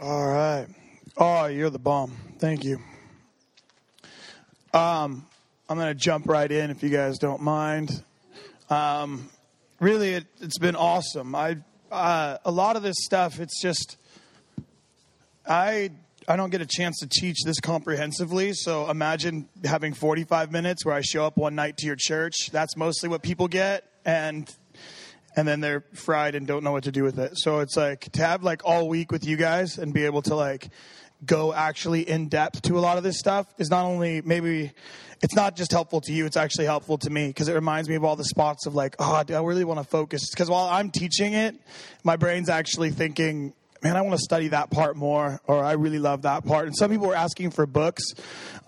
All right. Oh, you're the bomb. Thank you. Um, I'm going to jump right in if you guys don't mind. Um, really, it, it's been awesome. I uh, a lot of this stuff. It's just I I don't get a chance to teach this comprehensively. So imagine having 45 minutes where I show up one night to your church. That's mostly what people get, and and then they're fried and don't know what to do with it. So it's like to have like all week with you guys and be able to like go actually in depth to a lot of this stuff is not only maybe it's not just helpful to you it's actually helpful to me because it reminds me of all the spots of like oh i really want to focus because while i'm teaching it my brain's actually thinking man, I want to study that part more, or I really love that part. And some people were asking for books,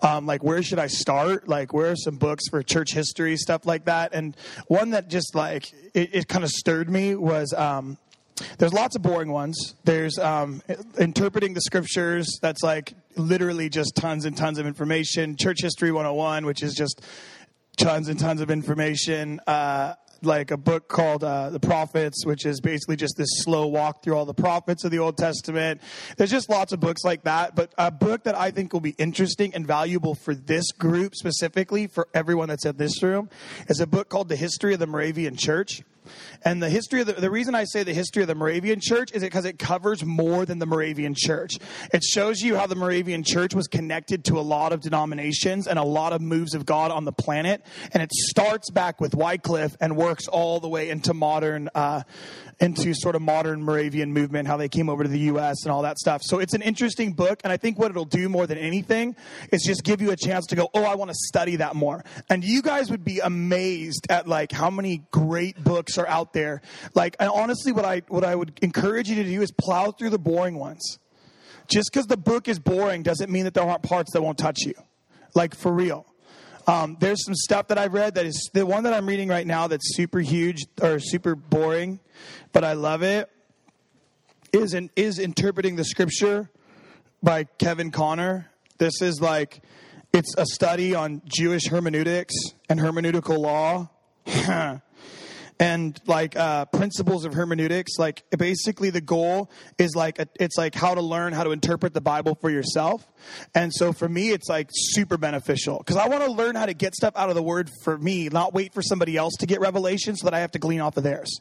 um, like where should I start? Like where are some books for church history, stuff like that. And one that just like it, it kind of stirred me was. Um, there's lots of boring ones. There's um, interpreting the scriptures. That's like literally just tons and tons of information. Church History 101, which is just tons and tons of information. Uh, like a book called uh, The Prophets, which is basically just this slow walk through all the prophets of the Old Testament. There's just lots of books like that. But a book that I think will be interesting and valuable for this group specifically, for everyone that's in this room, is a book called The History of the Moravian Church. And the history of the, the reason I say the history of the Moravian church is because it covers more than the Moravian church. It shows you how the Moravian church was connected to a lot of denominations and a lot of moves of God on the planet. And it starts back with Wycliffe and works all the way into modern, uh, into sort of modern Moravian movement, how they came over to the U.S. and all that stuff. So it's an interesting book, and I think what it'll do more than anything is just give you a chance to go, oh, I want to study that more. And you guys would be amazed at like how many great books are out there. Like, and honestly, what I what I would encourage you to do is plow through the boring ones. Just because the book is boring doesn't mean that there aren't parts that won't touch you. Like for real. Um, there's some stuff that I've read that is the one that I'm reading right now that's super huge or super boring, but I love it. Is is interpreting the scripture by Kevin Conner. This is like it's a study on Jewish hermeneutics and hermeneutical law. and like uh, principles of hermeneutics like basically the goal is like a, it's like how to learn how to interpret the bible for yourself and so for me it's like super beneficial because i want to learn how to get stuff out of the word for me not wait for somebody else to get revelation so that i have to glean off of theirs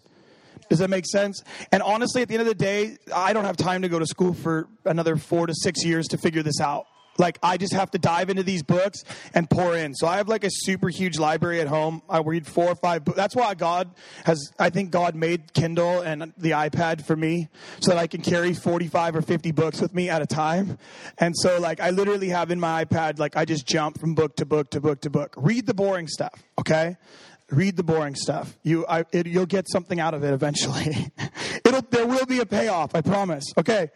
does that make sense? And honestly, at the end of the day, I don't have time to go to school for another four to six years to figure this out. Like I just have to dive into these books and pour in. So I have like a super huge library at home. I read four or five books. That's why God has I think God made Kindle and the iPad for me so that I can carry 45 or 50 books with me at a time. And so like I literally have in my iPad like I just jump from book to book to book to book. Read the boring stuff, okay? Read the boring stuff. You, I, it, you'll get something out of it eventually. It'll, there will be a payoff, I promise. Okay,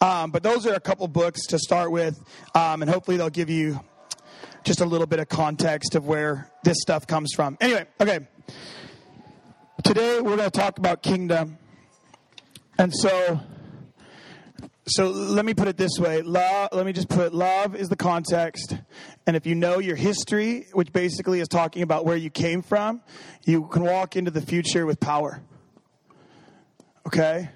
um, but those are a couple books to start with, um, and hopefully they'll give you just a little bit of context of where this stuff comes from. Anyway, okay. Today we're going to talk about kingdom, and so so let me put it this way. Love, let me just put love is the context. And if you know your history which basically is talking about where you came from you can walk into the future with power. Okay?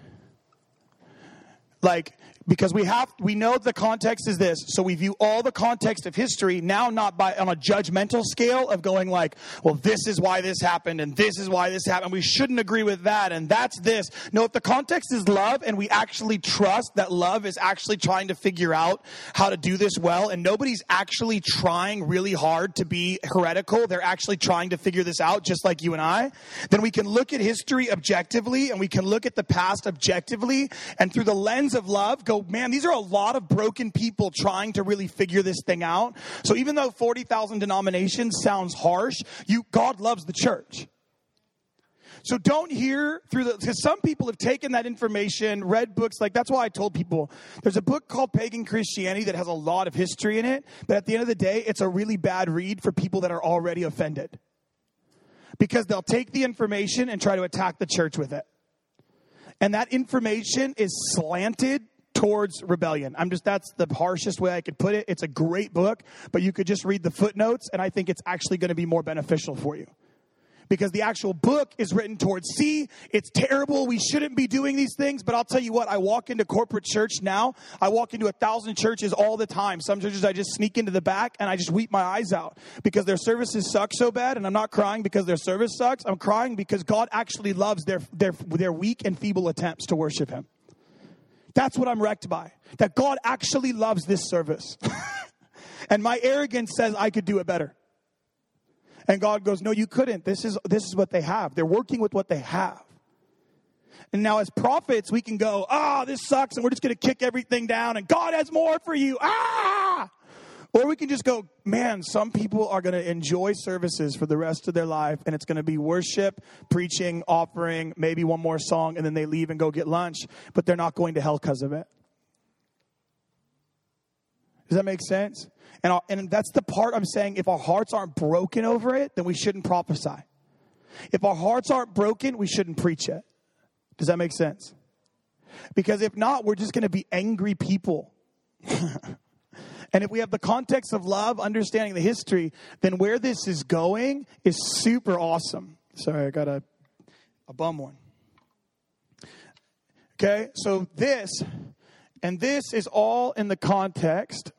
Like because we have we know the context is this. So we view all the context of history now not by on a judgmental scale of going like well this is why this happened and this is why this happened. We shouldn't agree with that and that's this. No if the context is love and we actually trust that love is actually trying to figure out how to do this well and nobody's actually trying really hard to be heretical they're actually trying to figure this out just like you and I then we can look at history objectively and we can look at the past objectively and through the lens of love go man, these are a lot of broken people trying to really figure this thing out. So even though 40,000 denominations sounds harsh, you, God loves the church. So don't hear through the, because some people have taken that information, read books, like that's why I told people there's a book called Pagan Christianity that has a lot of history in it, but at the end of the day, it's a really bad read for people that are already offended. Because they'll take the information and try to attack the church with it. And that information is slanted towards rebellion. I'm just, that's the harshest way I could put it. It's a great book, but you could just read the footnotes, and I think it's actually going to be more beneficial for you. because the actual book is written towards see it's terrible we shouldn't be doing these things but i'll tell you what i walk into corporate church now i walk into a thousand churches all the time some churches i just sneak into the back and i just weep my eyes out because their services suck so bad and i'm not crying because their service sucks i'm crying because god actually loves their their their weak and feeble attempts to worship him that's what i'm wrecked by that god actually loves this service and my arrogance says i could do it better and God goes, No, you couldn't. This is, this is what they have. They're working with what they have. And now, as prophets, we can go, Ah, oh, this sucks, and we're just going to kick everything down, and God has more for you. Ah! Or we can just go, man, some people are going to enjoy services for the rest of their life, and it's going to be worship, preaching, offering, maybe one more song, and then they leave and go get lunch, but they're not going to hell because of it. Does that make sense? And, our, and that's the part I'm saying if our hearts aren't broken over it, then we shouldn't prophesy. If our hearts aren't broken, we shouldn't preach it. Does that make sense? Because if not, we're just going to be angry people. and if we have the context of love, understanding the history, then where this is going is super awesome. Sorry, I got a, a bum one. Okay, so this, and this is all in the context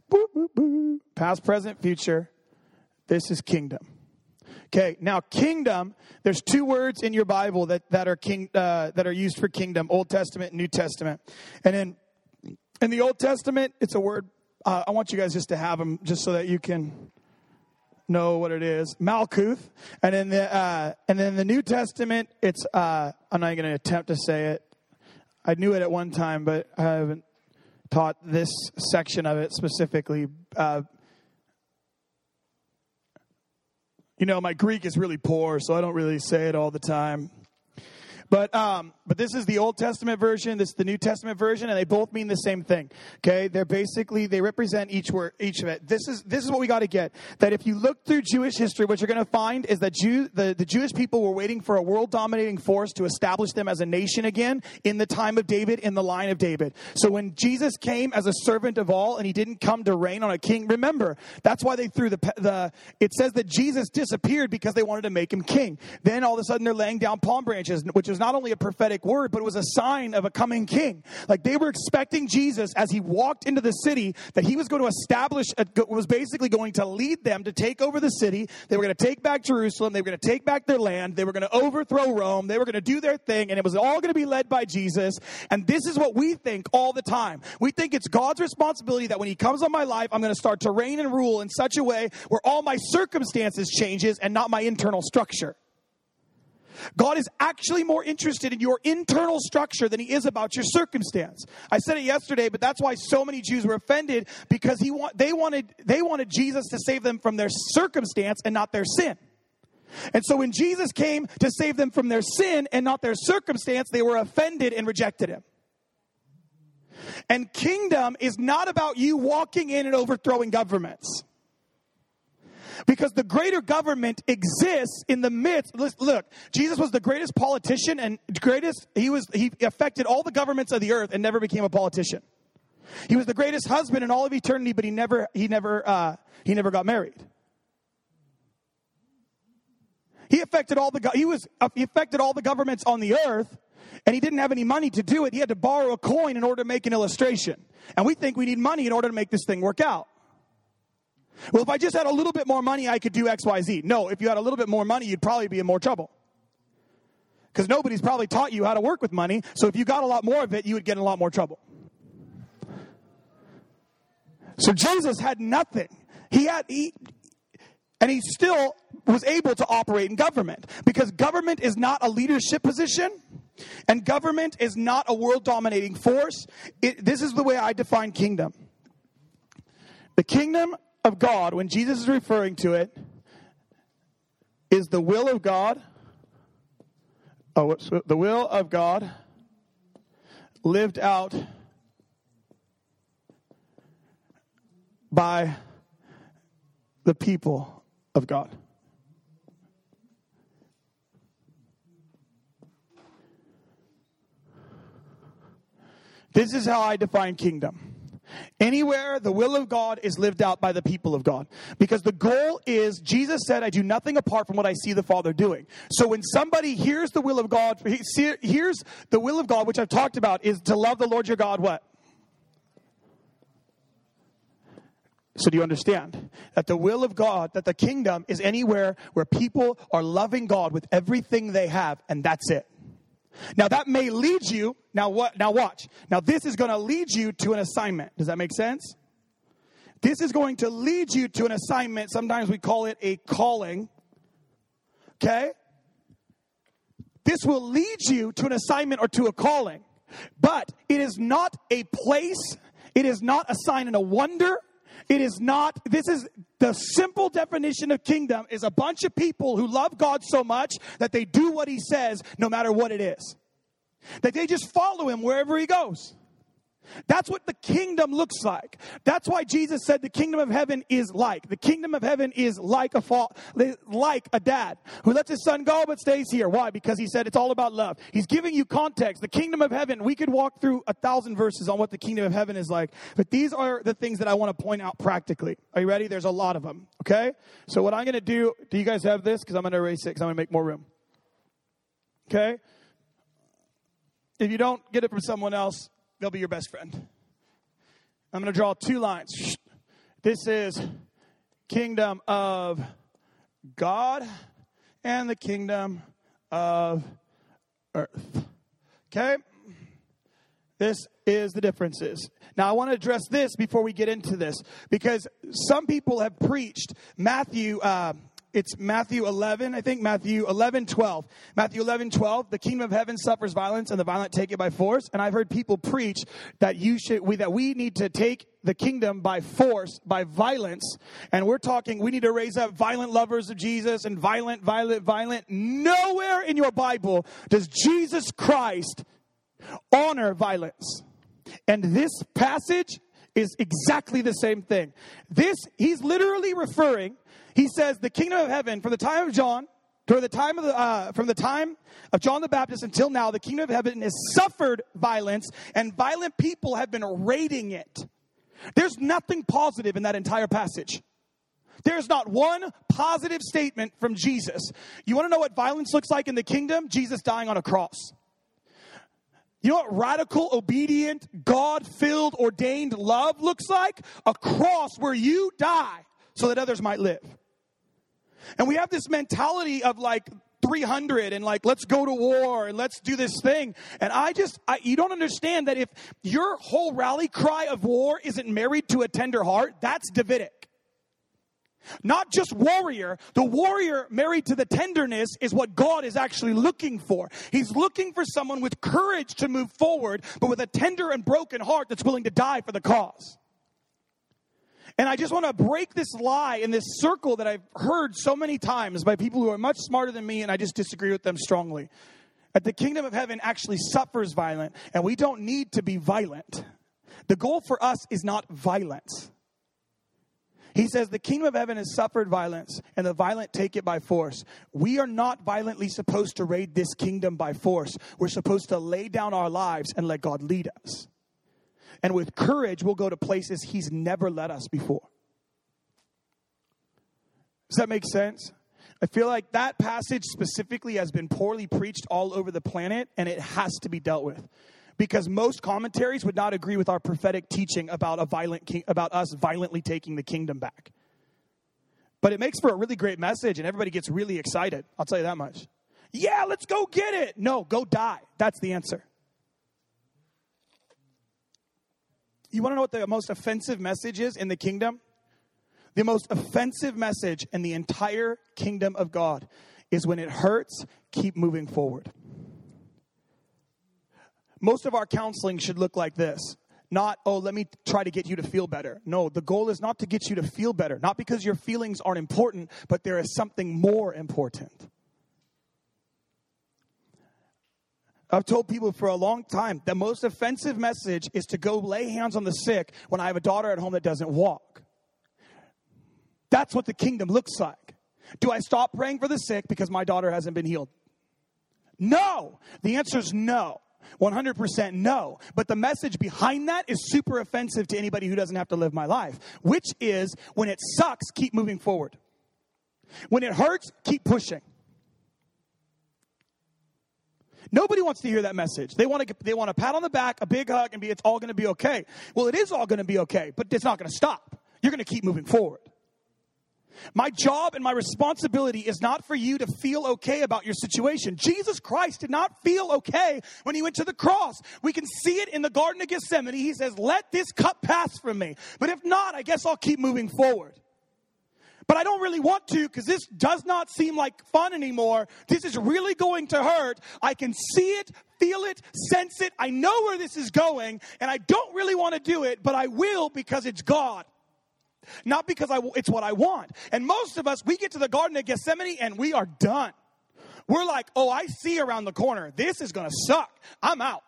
Past, present, future. This is kingdom. Okay, now kingdom. There's two words in your Bible that that are king uh, that are used for kingdom: Old Testament, New Testament. And in in the Old Testament, it's a word. Uh, I want you guys just to have them, just so that you can know what it is. Malkuth, and in the uh, and then the New Testament, it's. Uh, I'm not going to attempt to say it. I knew it at one time, but I haven't taught this section of it specifically. Uh, you know, my Greek is really poor, so I don't really say it all the time. But um, but this is the Old Testament version. This is the New Testament version, and they both mean the same thing. Okay, they're basically they represent each word, each of it. This is this is what we got to get. That if you look through Jewish history, what you're going to find is that Jew, the the Jewish people were waiting for a world dominating force to establish them as a nation again in the time of David, in the line of David. So when Jesus came as a servant of all, and he didn't come to reign on a king, remember that's why they threw the the. It says that Jesus disappeared because they wanted to make him king. Then all of a sudden they're laying down palm branches, which is not only a prophetic word, but it was a sign of a coming king. Like they were expecting Jesus as he walked into the city that he was going to establish, a, was basically going to lead them to take over the city. They were going to take back Jerusalem. They were going to take back their land. They were going to overthrow Rome. They were going to do their thing, and it was all going to be led by Jesus. And this is what we think all the time. We think it's God's responsibility that when he comes on my life, I'm going to start to reign and rule in such a way where all my circumstances changes and not my internal structure. God is actually more interested in your internal structure than he is about your circumstance. I said it yesterday, but that's why so many Jews were offended because he they wanted they wanted Jesus to save them from their circumstance and not their sin. And so when Jesus came to save them from their sin and not their circumstance, they were offended and rejected him. And kingdom is not about you walking in and overthrowing governments. Because the greater government exists in the midst. Look, Jesus was the greatest politician and greatest, he was, he affected all the governments of the earth and never became a politician. He was the greatest husband in all of eternity, but he never, he never, uh, he never got married. He affected all the, he was, uh, he affected all the governments on the earth, and he didn't have any money to do it. He had to borrow a coin in order to make an illustration. And we think we need money in order to make this thing work out. Well, if I just had a little bit more money, I could do X, Y, Z. No, if you had a little bit more money, you'd probably be in more trouble. Because nobody's probably taught you how to work with money. So if you got a lot more of it, you would get in a lot more trouble. So Jesus had nothing. He had, he, and he still was able to operate in government because government is not a leadership position and government is not a world dominating force. It, this is the way I define kingdom. The kingdom of God, when Jesus is referring to it, is the will of God. Oh, the will of God lived out by the people of God. This is how I define kingdom. Anywhere the will of God is lived out by the people of God. Because the goal is, Jesus said, I do nothing apart from what I see the Father doing. So when somebody hears the will of God, hears the will of God, which I've talked about, is to love the Lord your God, what? So, do you understand that the will of God, that the kingdom is anywhere where people are loving God with everything they have, and that's it? Now that may lead you, now what now watch. Now this is going to lead you to an assignment. Does that make sense? This is going to lead you to an assignment. Sometimes we call it a calling. Okay? This will lead you to an assignment or to a calling. But it is not a place, it is not a sign and a wonder. It is not, this is the simple definition of kingdom is a bunch of people who love God so much that they do what he says no matter what it is. That they just follow him wherever he goes. That's what the kingdom looks like. That's why Jesus said the kingdom of heaven is like. The kingdom of heaven is like a fa- like a dad who lets his son go but stays here. Why? Because he said it's all about love. He's giving you context. The kingdom of heaven. We could walk through a thousand verses on what the kingdom of heaven is like, but these are the things that I want to point out practically. Are you ready? There's a lot of them. Okay. So what I'm going to do? Do you guys have this? Because I'm going to erase it. Because I'm going to make more room. Okay. If you don't get it from someone else, they'll be your best friend. I'm going to draw two lines. This is kingdom of God and the kingdom of earth. Okay? This is the differences. Now, I want to address this before we get into this because some people have preached Matthew. Uh, it's Matthew 11, I think, Matthew 11, 12. Matthew 11, 12, the kingdom of heaven suffers violence and the violent take it by force. And I've heard people preach that you should, we, that we need to take the kingdom by force, by violence. And we're talking, we need to raise up violent lovers of Jesus and violent, violent, violent. Nowhere in your Bible does Jesus Christ honor violence. And this passage is exactly the same thing. This, he's literally referring he says the kingdom of heaven from the time of John the time of the, uh, from the time of John the Baptist until now, the kingdom of heaven has suffered violence, and violent people have been raiding it. There's nothing positive in that entire passage. There's not one positive statement from Jesus. You want to know what violence looks like in the kingdom? Jesus dying on a cross. You know what radical, obedient, God filled, ordained love looks like? A cross where you die so that others might live. And we have this mentality of like 300 and like let's go to war and let's do this thing and i just I, you don't understand that if your whole rally cry of war isn't married to a tender heart that's davidic not just warrior the warrior married to the tenderness is what god is actually looking for he's looking for someone with courage to move forward but with a tender and broken heart that's willing to die for the cause and I just want to break this lie in this circle that I've heard so many times by people who are much smarter than me, and I just disagree with them strongly. That the kingdom of heaven actually suffers violence, and we don't need to be violent. The goal for us is not violence. He says, The kingdom of heaven has suffered violence, and the violent take it by force. We are not violently supposed to raid this kingdom by force. We're supposed to lay down our lives and let God lead us. And with courage, we'll go to places He's never led us before. Does that make sense? I feel like that passage specifically has been poorly preached all over the planet, and it has to be dealt with. Because most commentaries would not agree with our prophetic teaching about a violent king, about us violently taking the kingdom back. But it makes for a really great message, and everybody gets really excited. I'll tell you that much. Yeah, let's go get it. No, go die. That's the answer. You want to know what the most offensive message is in the kingdom? The most offensive message in the entire kingdom of God is when it hurts, keep moving forward. Most of our counseling should look like this. Not, oh, let me try to get you to feel better. No, the goal is not to get you to feel better. Not because your feelings aren't important, but there is something more important. I've told people for a long time the most offensive message is to go lay hands on the sick when I have a daughter at home that doesn't walk. That's what the kingdom looks like. Do I stop praying for the sick because my daughter hasn't been healed? No. The answer is no. 100% no. But the message behind that is super offensive to anybody who doesn't have to live my life, which is when it sucks, keep moving forward. When it hurts, keep pushing. Nobody wants to hear that message. They want to they want a pat on the back, a big hug, and be it's all going to be okay. Well, it is all going to be okay, but it's not going to stop. You're going to keep moving forward. My job and my responsibility is not for you to feel okay about your situation. Jesus Christ did not feel okay when he went to the cross. We can see it in the Garden of Gethsemane. He says, Let this cup pass from me. But if not, I guess I'll keep moving forward but I don't really want to because this does not seem like fun anymore. This is really going to hurt. I can see it, feel it, sense it. I know where this is going, and I don't really want to do it, but I will because it's God. Not because I, it's what I want. And most of us, we get to the Garden of Gethsemane and we are done. We're like, oh, I see around the corner. This is going to suck. I'm out.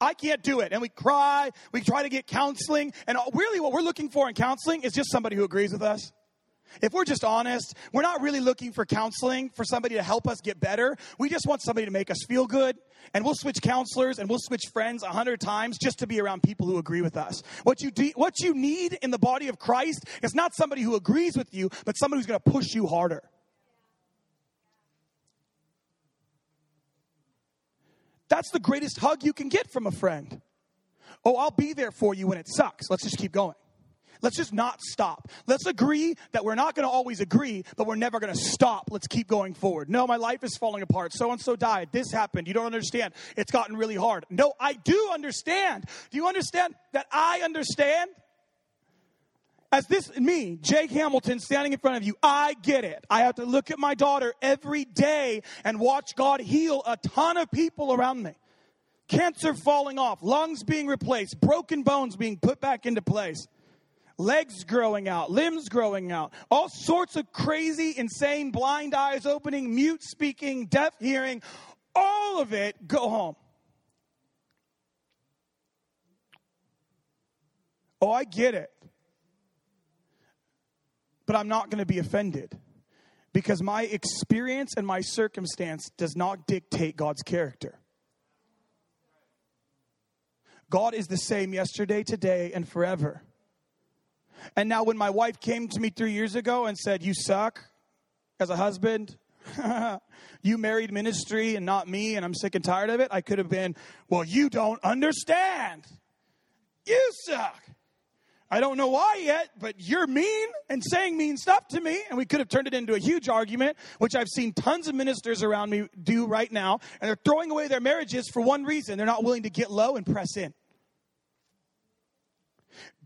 I can't do it. And we cry. We try to get counseling. And really, what we're looking for in counseling is just somebody who agrees with us. If we're just honest, we're not really looking for counseling for somebody to help us get better. We just want somebody to make us feel good. And we'll switch counselors and we'll switch friends a hundred times just to be around people who agree with us. What you, de- what you need in the body of Christ is not somebody who agrees with you, but somebody who's going to push you harder. That's the greatest hug you can get from a friend. Oh, I'll be there for you when it sucks. Let's just keep going. Let's just not stop. Let's agree that we're not going to always agree, but we're never going to stop. Let's keep going forward. No, my life is falling apart. So and so died. This happened. You don't understand. It's gotten really hard. No, I do understand. Do you understand that I understand? As this, me, Jake Hamilton, standing in front of you, I get it. I have to look at my daughter every day and watch God heal a ton of people around me. Cancer falling off, lungs being replaced, broken bones being put back into place legs growing out, limbs growing out, all sorts of crazy, insane, blind eyes opening, mute speaking, deaf hearing, all of it, go home. Oh, I get it. But I'm not going to be offended because my experience and my circumstance does not dictate God's character. God is the same yesterday, today, and forever. And now, when my wife came to me three years ago and said, You suck as a husband, you married ministry and not me, and I'm sick and tired of it, I could have been, Well, you don't understand. You suck. I don't know why yet, but you're mean and saying mean stuff to me. And we could have turned it into a huge argument, which I've seen tons of ministers around me do right now. And they're throwing away their marriages for one reason they're not willing to get low and press in.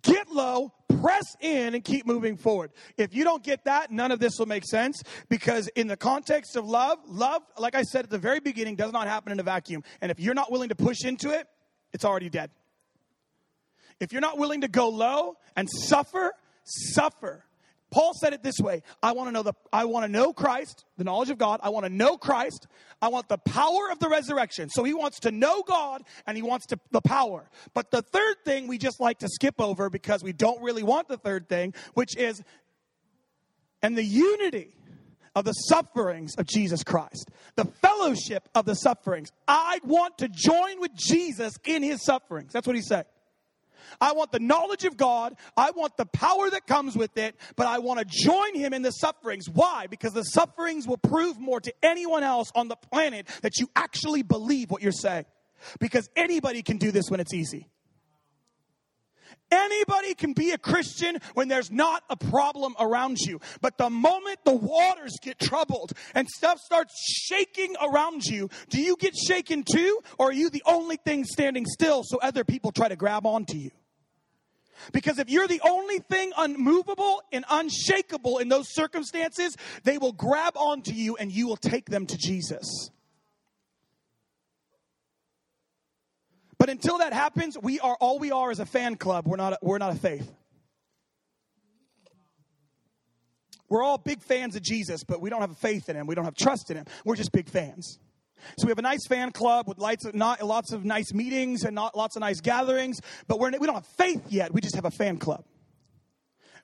Get low, press in, and keep moving forward. If you don't get that, none of this will make sense because, in the context of love, love, like I said at the very beginning, does not happen in a vacuum. And if you're not willing to push into it, it's already dead. If you're not willing to go low and suffer, suffer. Paul said it this way I want to know the I want to know Christ, the knowledge of God. I want to know Christ. I want the power of the resurrection. So he wants to know God and he wants to, the power. But the third thing we just like to skip over because we don't really want the third thing, which is and the unity of the sufferings of Jesus Christ, the fellowship of the sufferings. I want to join with Jesus in his sufferings. That's what he said. I want the knowledge of God. I want the power that comes with it, but I want to join him in the sufferings. Why? Because the sufferings will prove more to anyone else on the planet that you actually believe what you're saying. Because anybody can do this when it's easy. Anybody can be a Christian when there's not a problem around you. But the moment the waters get troubled and stuff starts shaking around you, do you get shaken too? Or are you the only thing standing still so other people try to grab onto you? Because if you're the only thing unmovable and unshakable in those circumstances, they will grab onto you and you will take them to Jesus. But until that happens, we are all we are is a fan club. We're not a, we're not a faith. We're all big fans of Jesus, but we don't have faith in him. We don't have trust in him. We're just big fans. So we have a nice fan club with lots of, not, lots of nice meetings and not, lots of nice gatherings, but we're, we don't have faith yet. We just have a fan club.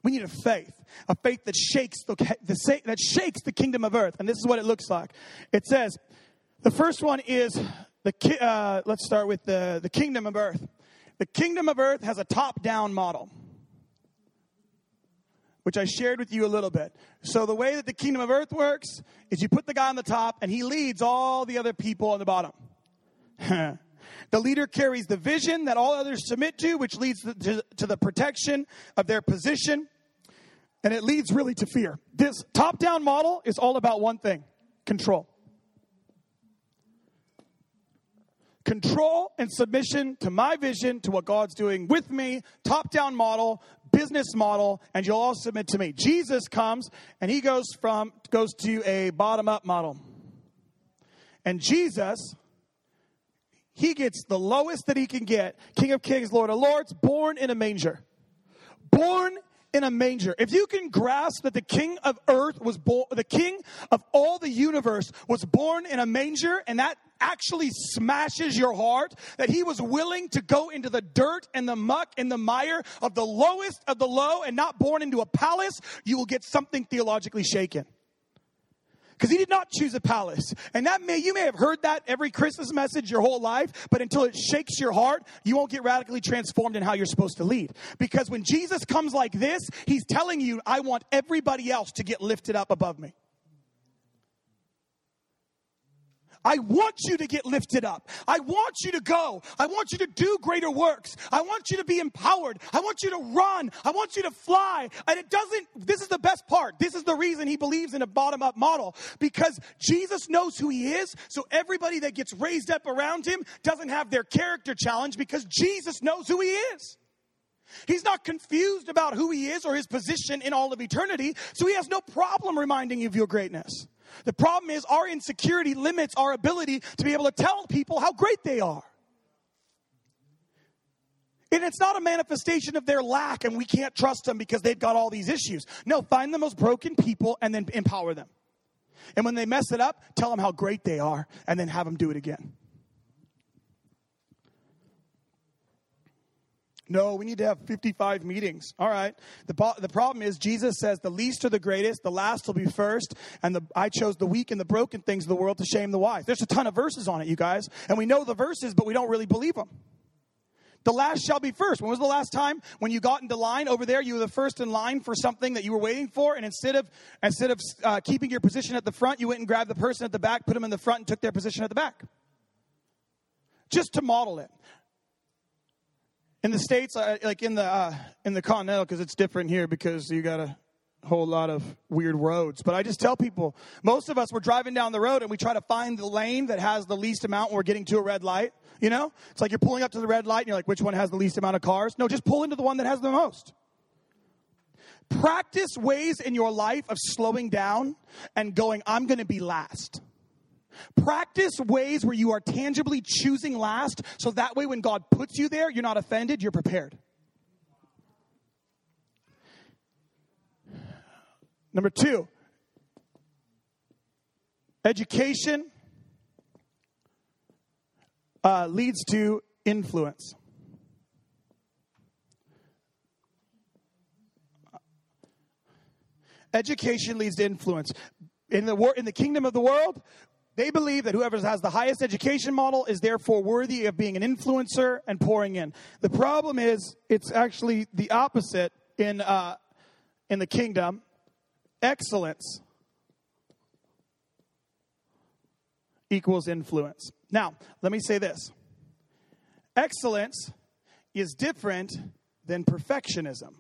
We need a faith, a faith that shakes the, the, that shakes the kingdom of earth. And this is what it looks like. It says, the first one is the uh, let's start with the, the kingdom of earth. The kingdom of earth has a top down model, which I shared with you a little bit. So, the way that the kingdom of earth works is you put the guy on the top and he leads all the other people on the bottom. the leader carries the vision that all others submit to, which leads to, to the protection of their position. And it leads really to fear. This top down model is all about one thing control. control and submission to my vision, to what God's doing with me, top down model, business model, and you'll all submit to me. Jesus comes and he goes from goes to a bottom up model. And Jesus he gets the lowest that he can get, King of Kings, Lord of Lords, born in a manger. Born in a manger. If you can grasp that the king of earth was born, the king of all the universe was born in a manger, and that actually smashes your heart that he was willing to go into the dirt and the muck and the mire of the lowest of the low and not born into a palace, you will get something theologically shaken. Because he did not choose a palace. And that may, you may have heard that every Christmas message your whole life, but until it shakes your heart, you won't get radically transformed in how you're supposed to lead. Because when Jesus comes like this, he's telling you, I want everybody else to get lifted up above me. I want you to get lifted up. I want you to go. I want you to do greater works. I want you to be empowered. I want you to run. I want you to fly. And it doesn't, this is the best part. This is the reason he believes in a bottom up model because Jesus knows who he is. So everybody that gets raised up around him doesn't have their character challenged because Jesus knows who he is. He's not confused about who he is or his position in all of eternity, so he has no problem reminding you of your greatness. The problem is our insecurity limits our ability to be able to tell people how great they are. And it's not a manifestation of their lack and we can't trust them because they've got all these issues. No, find the most broken people and then empower them. And when they mess it up, tell them how great they are and then have them do it again. No, we need to have 55 meetings. All right. The, the problem is, Jesus says, the least are the greatest, the last will be first, and the, I chose the weak and the broken things of the world to shame the wise. There's a ton of verses on it, you guys. And we know the verses, but we don't really believe them. The last shall be first. When was the last time when you got into line over there? You were the first in line for something that you were waiting for, and instead of instead of uh, keeping your position at the front, you went and grabbed the person at the back, put them in the front, and took their position at the back. Just to model it. In the states, like in the uh, in the continental, because it's different here because you got a whole lot of weird roads. But I just tell people, most of us we're driving down the road and we try to find the lane that has the least amount when we're getting to a red light. You know, it's like you're pulling up to the red light and you're like, which one has the least amount of cars? No, just pull into the one that has the most. Practice ways in your life of slowing down and going, I'm going to be last. Practice ways where you are tangibly choosing last, so that way when God puts you there, you're not offended, you're prepared. Number two, education uh, leads to influence. Education leads to influence. In the, in the kingdom of the world, they believe that whoever has the highest education model is therefore worthy of being an influencer and pouring in. The problem is, it's actually the opposite in, uh, in the kingdom. Excellence equals influence. Now, let me say this excellence is different than perfectionism.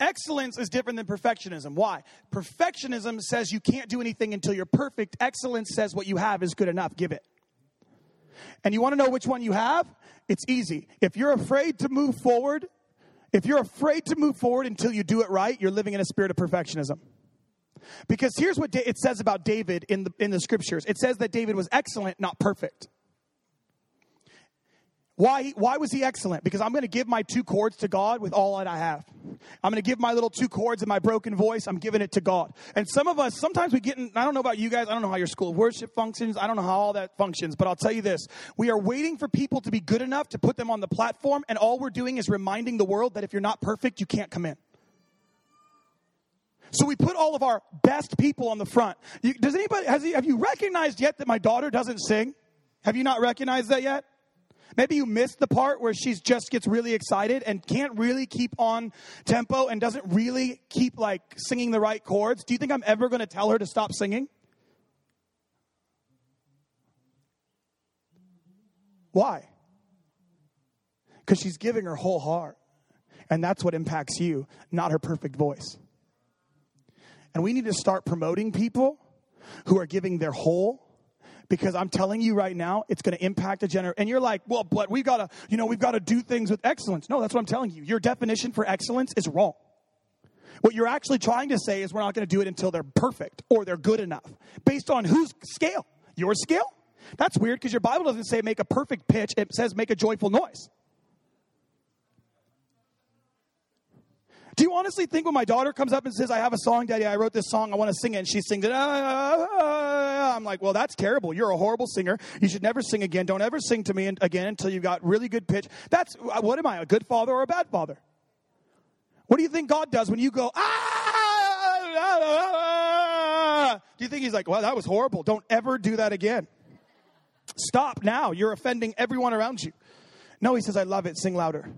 Excellence is different than perfectionism. Why? Perfectionism says you can't do anything until you're perfect. Excellence says what you have is good enough. Give it. And you want to know which one you have? It's easy. If you're afraid to move forward, if you're afraid to move forward until you do it right, you're living in a spirit of perfectionism. Because here's what it says about David in the, in the scriptures it says that David was excellent, not perfect. Why, why was he excellent? Because I'm going to give my two chords to God with all that I have. I'm going to give my little two chords and my broken voice, I'm giving it to God. And some of us, sometimes we get in, I don't know about you guys, I don't know how your school of worship functions, I don't know how all that functions, but I'll tell you this. We are waiting for people to be good enough to put them on the platform, and all we're doing is reminding the world that if you're not perfect, you can't come in. So we put all of our best people on the front. You, does anybody, has have you recognized yet that my daughter doesn't sing? Have you not recognized that yet? Maybe you missed the part where she just gets really excited and can't really keep on tempo and doesn't really keep like singing the right chords. Do you think I'm ever going to tell her to stop singing? Why? Because she's giving her whole heart. And that's what impacts you, not her perfect voice. And we need to start promoting people who are giving their whole because I'm telling you right now, it's going to impact a generation. And you're like, well, but we've got to, you know, we've got to do things with excellence. No, that's what I'm telling you. Your definition for excellence is wrong. What you're actually trying to say is we're not going to do it until they're perfect or they're good enough. Based on whose scale? Your scale? That's weird because your Bible doesn't say make a perfect pitch, it says make a joyful noise. Do you honestly think when my daughter comes up and says, I have a song, Daddy, I wrote this song, I want to sing it, and she sings it, ah, ah, ah, ah, I'm like, well, that's terrible. You're a horrible singer. You should never sing again. Don't ever sing to me again until you've got really good pitch. That's, uh, what am I, a good father or a bad father? What do you think God does when you go, ah, do you think he's like, well, that was horrible. Don't ever do that again. Stop now. You're offending everyone around you. No, he says, I love it. Sing louder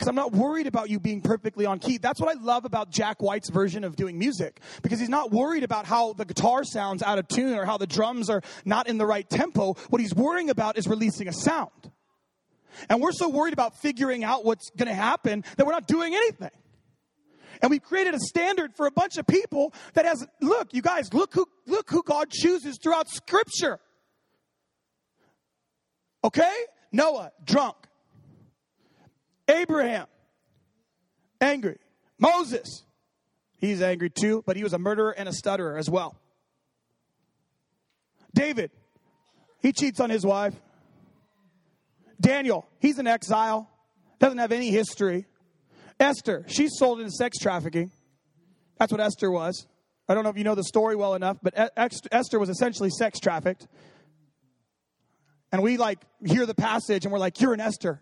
because I'm not worried about you being perfectly on key. That's what I love about Jack White's version of doing music because he's not worried about how the guitar sounds out of tune or how the drums are not in the right tempo. What he's worrying about is releasing a sound. And we're so worried about figuring out what's going to happen that we're not doing anything. And we've created a standard for a bunch of people that has, look, you guys, look who, look who God chooses throughout scripture. Okay? Noah, drunk. Abraham, angry. Moses, he's angry too, but he was a murderer and a stutterer as well. David, he cheats on his wife. Daniel, he's an exile, doesn't have any history. Esther, she's sold into sex trafficking. That's what Esther was. I don't know if you know the story well enough, but Esther was essentially sex trafficked. And we like hear the passage and we're like, You're an Esther.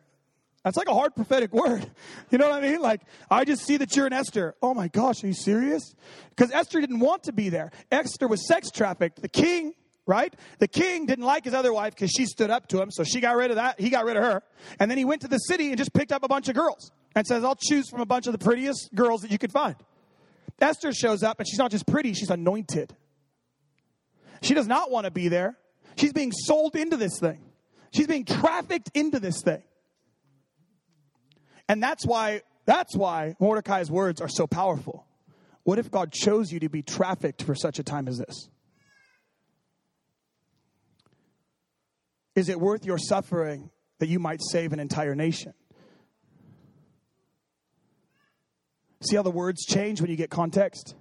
That's like a hard prophetic word. You know what I mean? Like, I just see that you're an Esther. Oh my gosh, are you serious? Because Esther didn't want to be there. Esther was sex trafficked. The king, right? The king didn't like his other wife because she stood up to him, so she got rid of that. He got rid of her. And then he went to the city and just picked up a bunch of girls and says, I'll choose from a bunch of the prettiest girls that you could find. Esther shows up and she's not just pretty, she's anointed. She does not want to be there. She's being sold into this thing. She's being trafficked into this thing. And that's why that's why Mordecai's words are so powerful. What if God chose you to be trafficked for such a time as this? Is it worth your suffering that you might save an entire nation? See how the words change when you get context?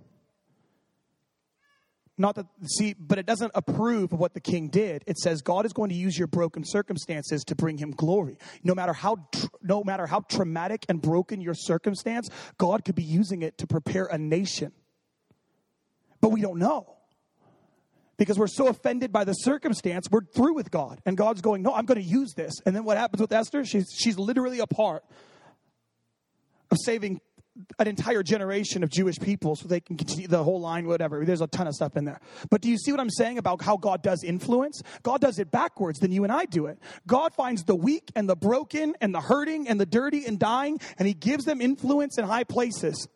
Not that see but it doesn't approve of what the king did. It says god is going to use your broken circumstances to bring him glory. No matter how no matter how traumatic and broken your circumstance god could be using it to prepare a nation. But we don't know. Because we're so offended by the circumstance we're through with god. And god's going no i'm going to use this. And then what happens with esther? She's she's literally a part of saving an entire generation of Jewish people so they can continue the whole line, whatever. There's a ton of stuff in there. But do you see what I'm saying about how God does influence? God does it backwards than you and I do it. God finds the weak and the broken and the hurting and the dirty and dying, and He gives them influence in high places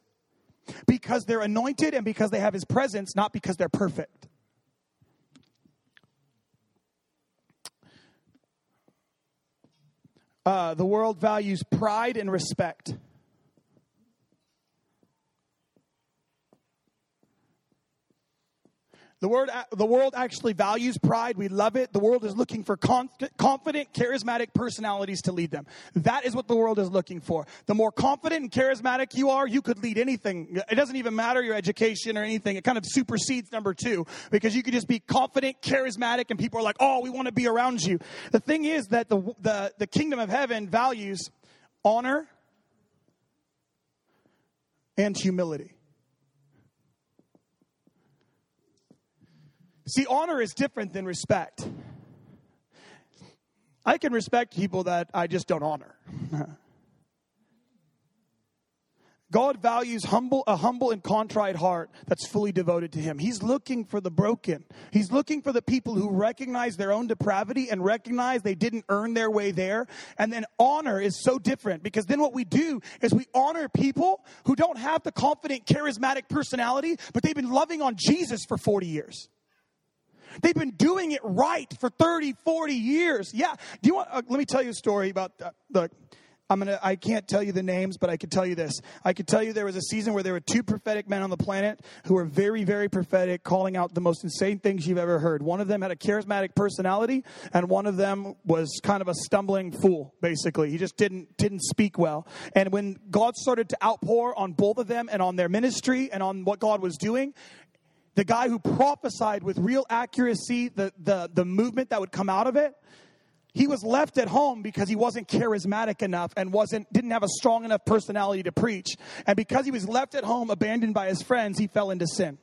because they're anointed and because they have His presence, not because they're perfect. Uh, the world values pride and respect. The, word, the world actually values pride. We love it. The world is looking for confident, charismatic personalities to lead them. That is what the world is looking for. The more confident and charismatic you are, you could lead anything. It doesn't even matter your education or anything. It kind of supersedes number two because you could just be confident, charismatic, and people are like, oh, we want to be around you. The thing is that the, the, the kingdom of heaven values honor and humility. See, honor is different than respect. I can respect people that I just don't honor. God values humble, a humble and contrite heart that's fully devoted to Him. He's looking for the broken. He's looking for the people who recognize their own depravity and recognize they didn't earn their way there. And then honor is so different because then what we do is we honor people who don't have the confident, charismatic personality, but they've been loving on Jesus for 40 years. They've been doing it right for 30, 40 years. Yeah. Do you want, uh, let me tell you a story about the, the I'm gonna. I can't tell you the names, but I can tell you this. I can tell you there was a season where there were two prophetic men on the planet who were very, very prophetic, calling out the most insane things you've ever heard. One of them had a charismatic personality, and one of them was kind of a stumbling fool. Basically, he just didn't didn't speak well. And when God started to outpour on both of them and on their ministry and on what God was doing, the guy who prophesied with real accuracy the, the, the movement that would come out of it he was left at home because he wasn't charismatic enough and wasn't didn't have a strong enough personality to preach. And because he was left at home abandoned by his friends he fell into sin.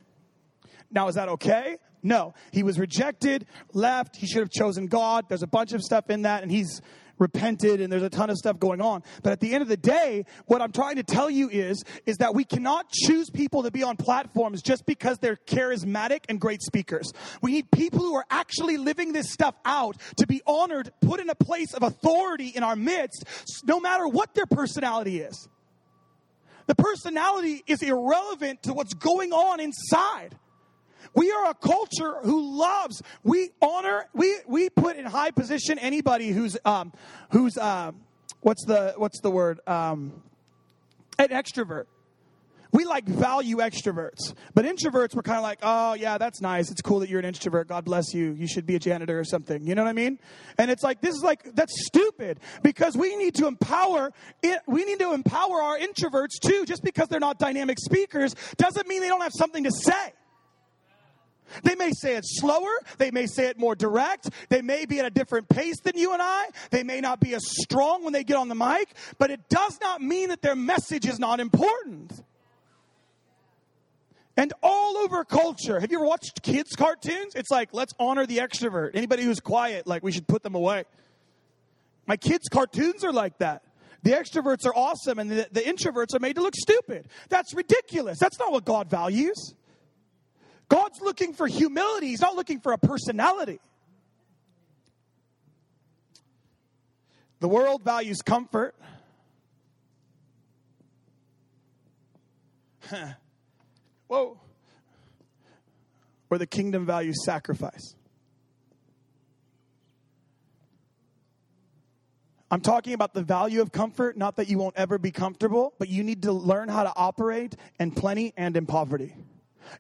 Now is that okay? No. He was rejected left. He should have chosen god. There's a bunch of stuff in that and he's repented and there's a ton of stuff going on. But at the end of the day, what I'm trying to tell you is, is that we cannot choose people to be on platforms just because they're charismatic and great speakers. We need people who are actually living this stuff out to be honored, put in a place of authority in our midst, no matter what their personality is. The personality is irrelevant to what's going on inside. We are a culture who loves, we honor, we, we put in high position anybody who's, um, who's, uh, what's the, what's the word? Um, an extrovert. We like value extroverts, but introverts we're kind of like, oh yeah, that's nice. It's cool that you're an introvert. God bless you. You should be a janitor or something. You know what I mean? And it's like this is like that's stupid because we need to empower. It, we need to empower our introverts too. Just because they're not dynamic speakers doesn't mean they don't have something to say. They may say it slower. They may say it more direct. They may be at a different pace than you and I. They may not be as strong when they get on the mic, but it does not mean that their message is not important. And all over culture, have you ever watched kids' cartoons? It's like, let's honor the extrovert. Anybody who's quiet, like, we should put them away. My kids' cartoons are like that. The extroverts are awesome and the, the introverts are made to look stupid. That's ridiculous. That's not what God values. God's looking for humility, He's not looking for a personality. The world values comfort. Whoa. Or the kingdom values sacrifice. I'm talking about the value of comfort, not that you won't ever be comfortable, but you need to learn how to operate in plenty and in poverty.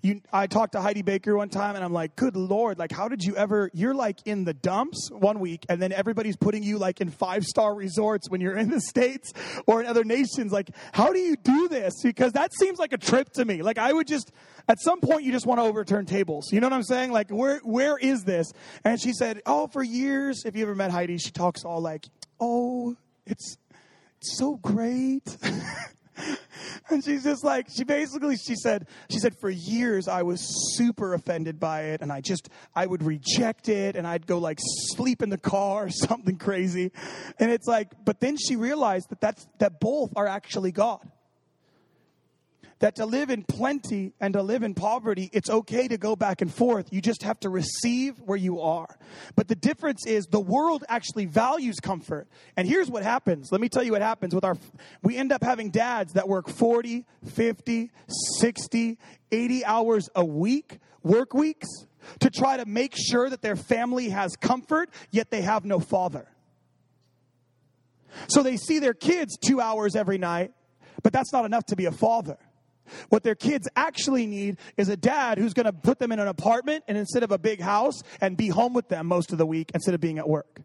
You, I talked to Heidi Baker one time, and I'm like, "Good Lord! Like, how did you ever? You're like in the dumps one week, and then everybody's putting you like in five star resorts when you're in the states or in other nations. Like, how do you do this? Because that seems like a trip to me. Like, I would just at some point you just want to overturn tables. You know what I'm saying? Like, where where is this? And she said, "Oh, for years. If you ever met Heidi, she talks all like, oh, it's." It's so great. and she's just like she basically she said she said for years i was super offended by it and i just i would reject it and i'd go like sleep in the car or something crazy. And it's like but then she realized that that's that both are actually god that to live in plenty and to live in poverty, it's okay to go back and forth. You just have to receive where you are. But the difference is the world actually values comfort. And here's what happens. Let me tell you what happens with our, we end up having dads that work 40, 50, 60, 80 hours a week, work weeks, to try to make sure that their family has comfort, yet they have no father. So they see their kids two hours every night, but that's not enough to be a father. What their kids actually need is a dad who's going to put them in an apartment and instead of a big house and be home with them most of the week instead of being at work.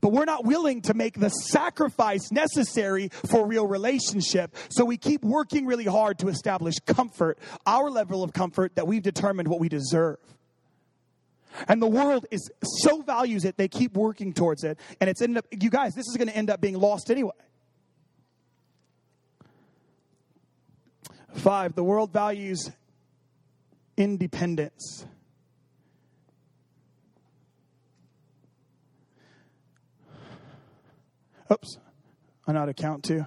But we're not willing to make the sacrifice necessary for real relationship. So we keep working really hard to establish comfort, our level of comfort that we've determined what we deserve. And the world is so values it, they keep working towards it. And it's ended up, you guys, this is going to end up being lost anyway. Five, the world values independence. Oops, I know how to count too.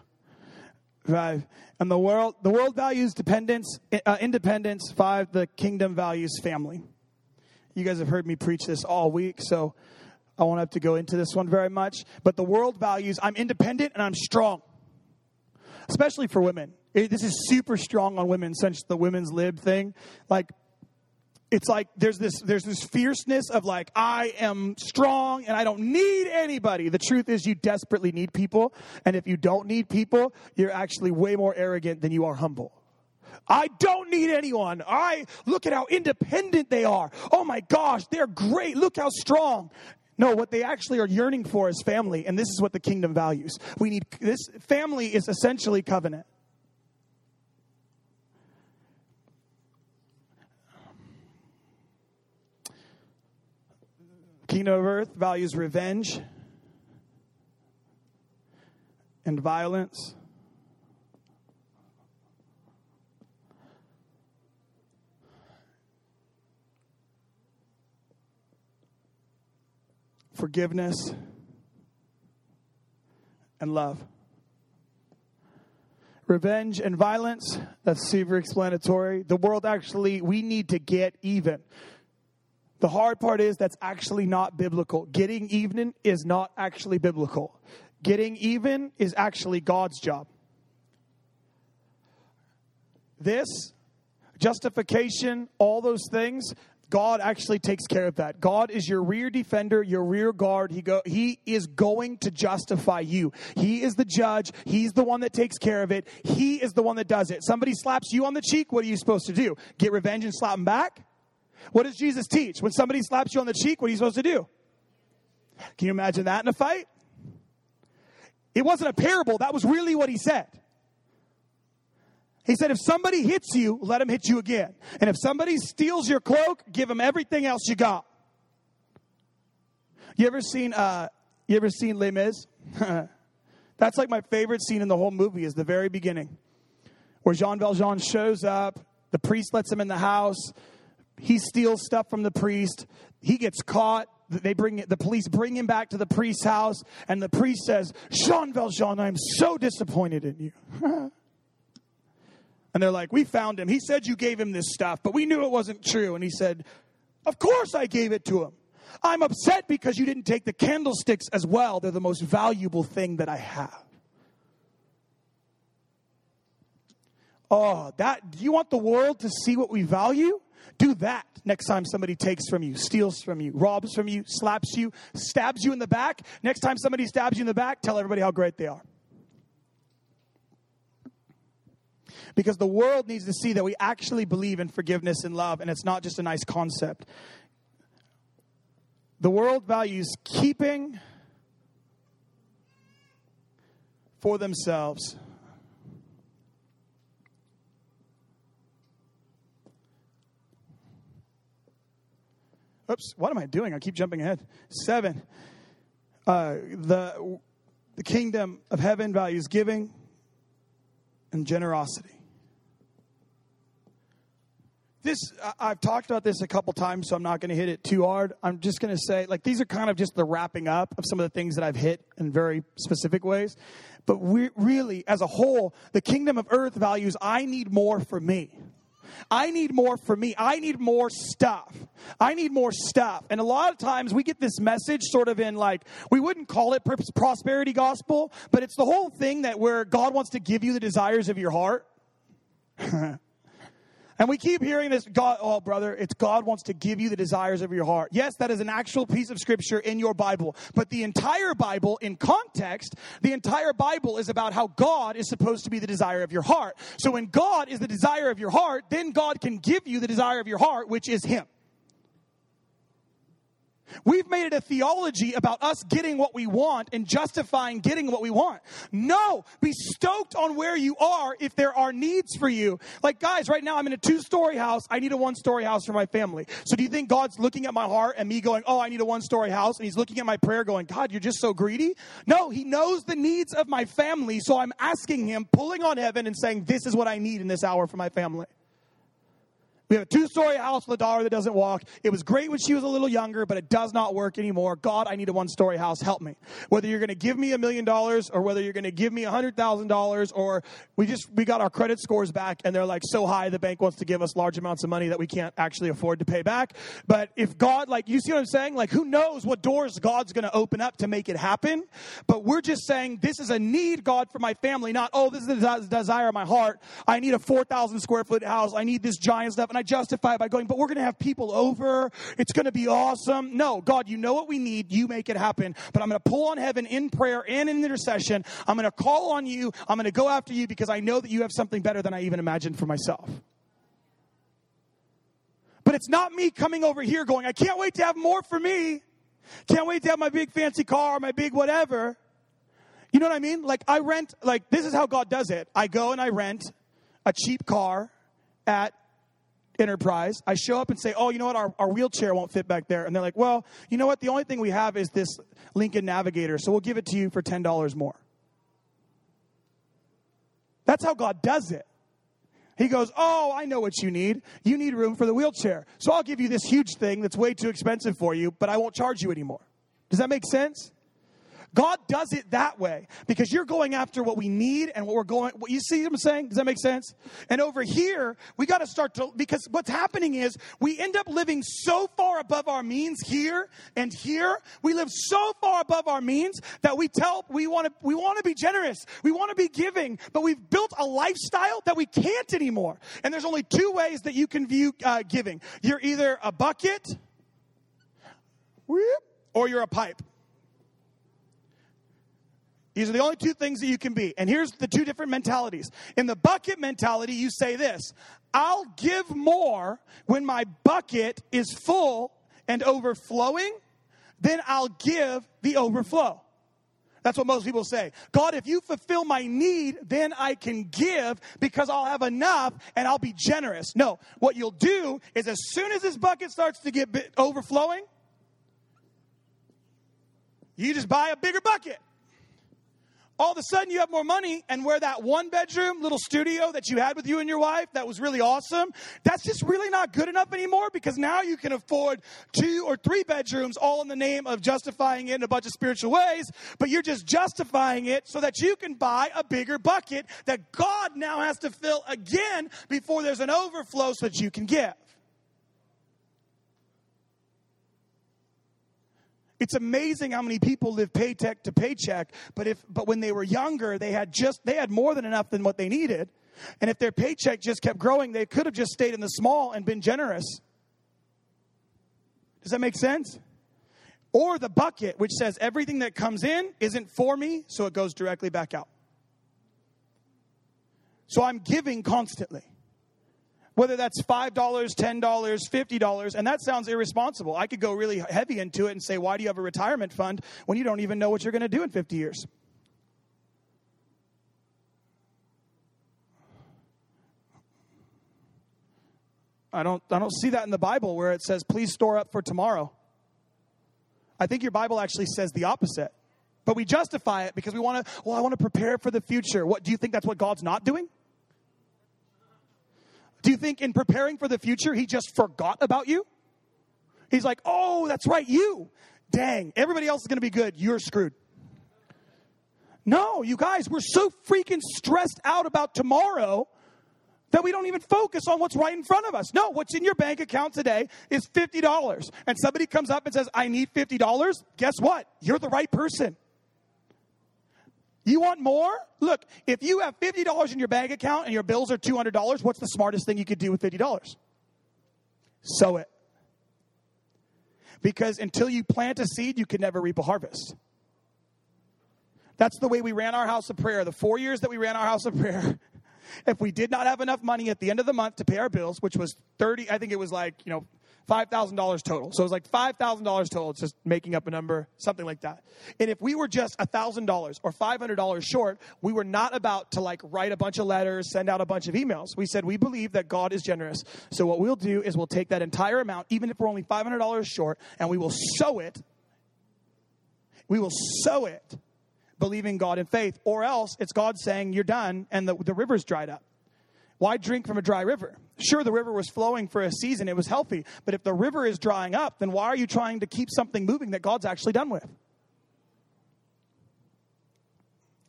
Five. And the world, the world values dependence, uh, independence. Five. The kingdom values family. You guys have heard me preach this all week, so I won't have to go into this one very much. But the world values I'm independent and I'm strong, especially for women. It, this is super strong on women since the women's lib thing. Like, it's like there's this there's this fierceness of like I am strong and I don't need anybody. The truth is you desperately need people, and if you don't need people, you're actually way more arrogant than you are humble. I don't need anyone. I look at how independent they are. Oh my gosh, they're great. Look how strong. No, what they actually are yearning for is family, and this is what the kingdom values. We need this family is essentially covenant. Kingdom of earth values revenge and violence. Forgiveness and love. Revenge and violence, that's super explanatory. The world actually, we need to get even. The hard part is that's actually not biblical. Getting even is not actually biblical. Getting even is actually God's job. This, justification, all those things, God actually takes care of that. God is your rear defender, your rear guard. He go he is going to justify you. He is the judge. He's the one that takes care of it. He is the one that does it. Somebody slaps you on the cheek, what are you supposed to do? Get revenge and slap them back? What does Jesus teach? When somebody slaps you on the cheek, what are you supposed to do? Can you imagine that in a fight? It wasn't a parable, that was really what he said. He said, if somebody hits you, let him hit you again. And if somebody steals your cloak, give him everything else you got. You ever seen uh you ever seen Les Mis? That's like my favorite scene in the whole movie is the very beginning. Where Jean Valjean shows up, the priest lets him in the house, he steals stuff from the priest. He gets caught. They bring the police bring him back to the priest's house, and the priest says, "Jean Valjean, I'm so disappointed in you." and they're like, "We found him. He said you gave him this stuff, but we knew it wasn't true." And he said, "Of course I gave it to him. I'm upset because you didn't take the candlesticks as well. They're the most valuable thing that I have." Oh, that do you want the world to see what we value? Do that next time somebody takes from you, steals from you, robs from you, slaps you, stabs you in the back. Next time somebody stabs you in the back, tell everybody how great they are. Because the world needs to see that we actually believe in forgiveness and love, and it's not just a nice concept. The world values keeping for themselves Oops, what am I doing? I keep jumping ahead. Seven, uh, the, the kingdom of heaven values giving and generosity. This, I've talked about this a couple times, so I'm not going to hit it too hard. I'm just going to say, like, these are kind of just the wrapping up of some of the things that I've hit in very specific ways. But we really, as a whole, the kingdom of earth values I need more for me. I need more for me. I need more stuff. I need more stuff. And a lot of times we get this message sort of in like, we wouldn't call it prosperity gospel, but it's the whole thing that where God wants to give you the desires of your heart. And we keep hearing this God, oh, brother, it's God wants to give you the desires of your heart. Yes, that is an actual piece of scripture in your Bible. But the entire Bible, in context, the entire Bible is about how God is supposed to be the desire of your heart. So when God is the desire of your heart, then God can give you the desire of your heart, which is Him. We've made it a theology about us getting what we want and justifying getting what we want. No, be stoked on where you are if there are needs for you. Like, guys, right now I'm in a two story house. I need a one story house for my family. So, do you think God's looking at my heart and me going, Oh, I need a one story house? And He's looking at my prayer going, God, you're just so greedy? No, He knows the needs of my family. So, I'm asking Him, pulling on heaven and saying, This is what I need in this hour for my family. We have a two story house with a daughter that doesn't walk. It was great when she was a little younger, but it does not work anymore. God, I need a one story house. Help me. Whether you're going to give me a million dollars or whether you're going to give me a hundred thousand dollars or we just, we got our credit scores back and they're like so high the bank wants to give us large amounts of money that we can't actually afford to pay back. But if God, like, you see what I'm saying? Like, who knows what doors God's going to open up to make it happen? But we're just saying this is a need, God, for my family, not, oh, this is the desire of my heart. I need a 4,000 square foot house. I need this giant stuff. And I justify it by going, but we're going to have people over. It's going to be awesome. No, God, you know what we need. You make it happen. But I'm going to pull on heaven in prayer and in intercession. I'm going to call on you. I'm going to go after you because I know that you have something better than I even imagined for myself. But it's not me coming over here going, I can't wait to have more for me. Can't wait to have my big fancy car, my big whatever. You know what I mean? Like I rent, like this is how God does it. I go and I rent a cheap car at Enterprise. I show up and say, oh, you know what? Our, our wheelchair won't fit back there. And they're like, well, you know what? The only thing we have is this Lincoln Navigator, so we'll give it to you for $10 more. That's how God does it. He goes, Oh, I know what you need. You need room for the wheelchair. So I'll give you this huge thing that's way too expensive for you, but I won't charge you anymore. Does that make sense? God does it that way because you're going after what we need and what we're going. What you see what I'm saying? Does that make sense? And over here, we got to start to because what's happening is we end up living so far above our means here and here. We live so far above our means that we tell we want to we want to be generous, we want to be giving, but we've built a lifestyle that we can't anymore. And there's only two ways that you can view uh, giving. You're either a bucket, or you're a pipe. These are the only two things that you can be. And here's the two different mentalities. In the bucket mentality, you say this I'll give more when my bucket is full and overflowing, then I'll give the overflow. That's what most people say. God, if you fulfill my need, then I can give because I'll have enough and I'll be generous. No, what you'll do is as soon as this bucket starts to get overflowing, you just buy a bigger bucket all of a sudden you have more money and where that one bedroom little studio that you had with you and your wife that was really awesome. That's just really not good enough anymore because now you can afford two or three bedrooms all in the name of justifying it in a bunch of spiritual ways but you're just justifying it so that you can buy a bigger bucket that god now has to fill again before there's an overflow so that you can give It's amazing how many people live paycheck to paycheck, but if but when they were younger, they had just they had more than enough than what they needed. And if their paycheck just kept growing, they could have just stayed in the small and been generous. Does that make sense? Or the bucket, which says everything that comes in isn't for me, so it goes directly back out. So I'm giving constantly whether that's $5, $10, $50, and that sounds irresponsible. I could go really heavy into it and say, why do you have a retirement fund when you don't even know what you're going to do in 50 years? I don't, I don't see that in the Bible where it says, please store up for tomorrow. I think your Bible actually says the opposite. But we justify it because we want to, well, I want to prepare for the future. What, do you think that's what God's not doing? Do you think in preparing for the future, he just forgot about you? He's like, oh, that's right, you. Dang, everybody else is going to be good. You're screwed. No, you guys, we're so freaking stressed out about tomorrow that we don't even focus on what's right in front of us. No, what's in your bank account today is $50. And somebody comes up and says, I need $50. Guess what? You're the right person. You want more? Look, if you have $50 in your bank account and your bills are $200, what's the smartest thing you could do with $50? Sow it. Because until you plant a seed, you can never reap a harvest. That's the way we ran our house of prayer. The four years that we ran our house of prayer, if we did not have enough money at the end of the month to pay our bills, which was 30, I think it was like, you know, $5,000 total. So it was like $5,000 total. Just making up a number, something like that. And if we were just $1,000 or $500 short, we were not about to like write a bunch of letters, send out a bunch of emails. We said we believe that God is generous. So what we'll do is we'll take that entire amount, even if we're only $500 short, and we will sow it. We will sow it, believing God in faith. Or else it's God saying, You're done, and the, the river's dried up. Why drink from a dry river? Sure, the river was flowing for a season, it was healthy. But if the river is drying up, then why are you trying to keep something moving that God's actually done with?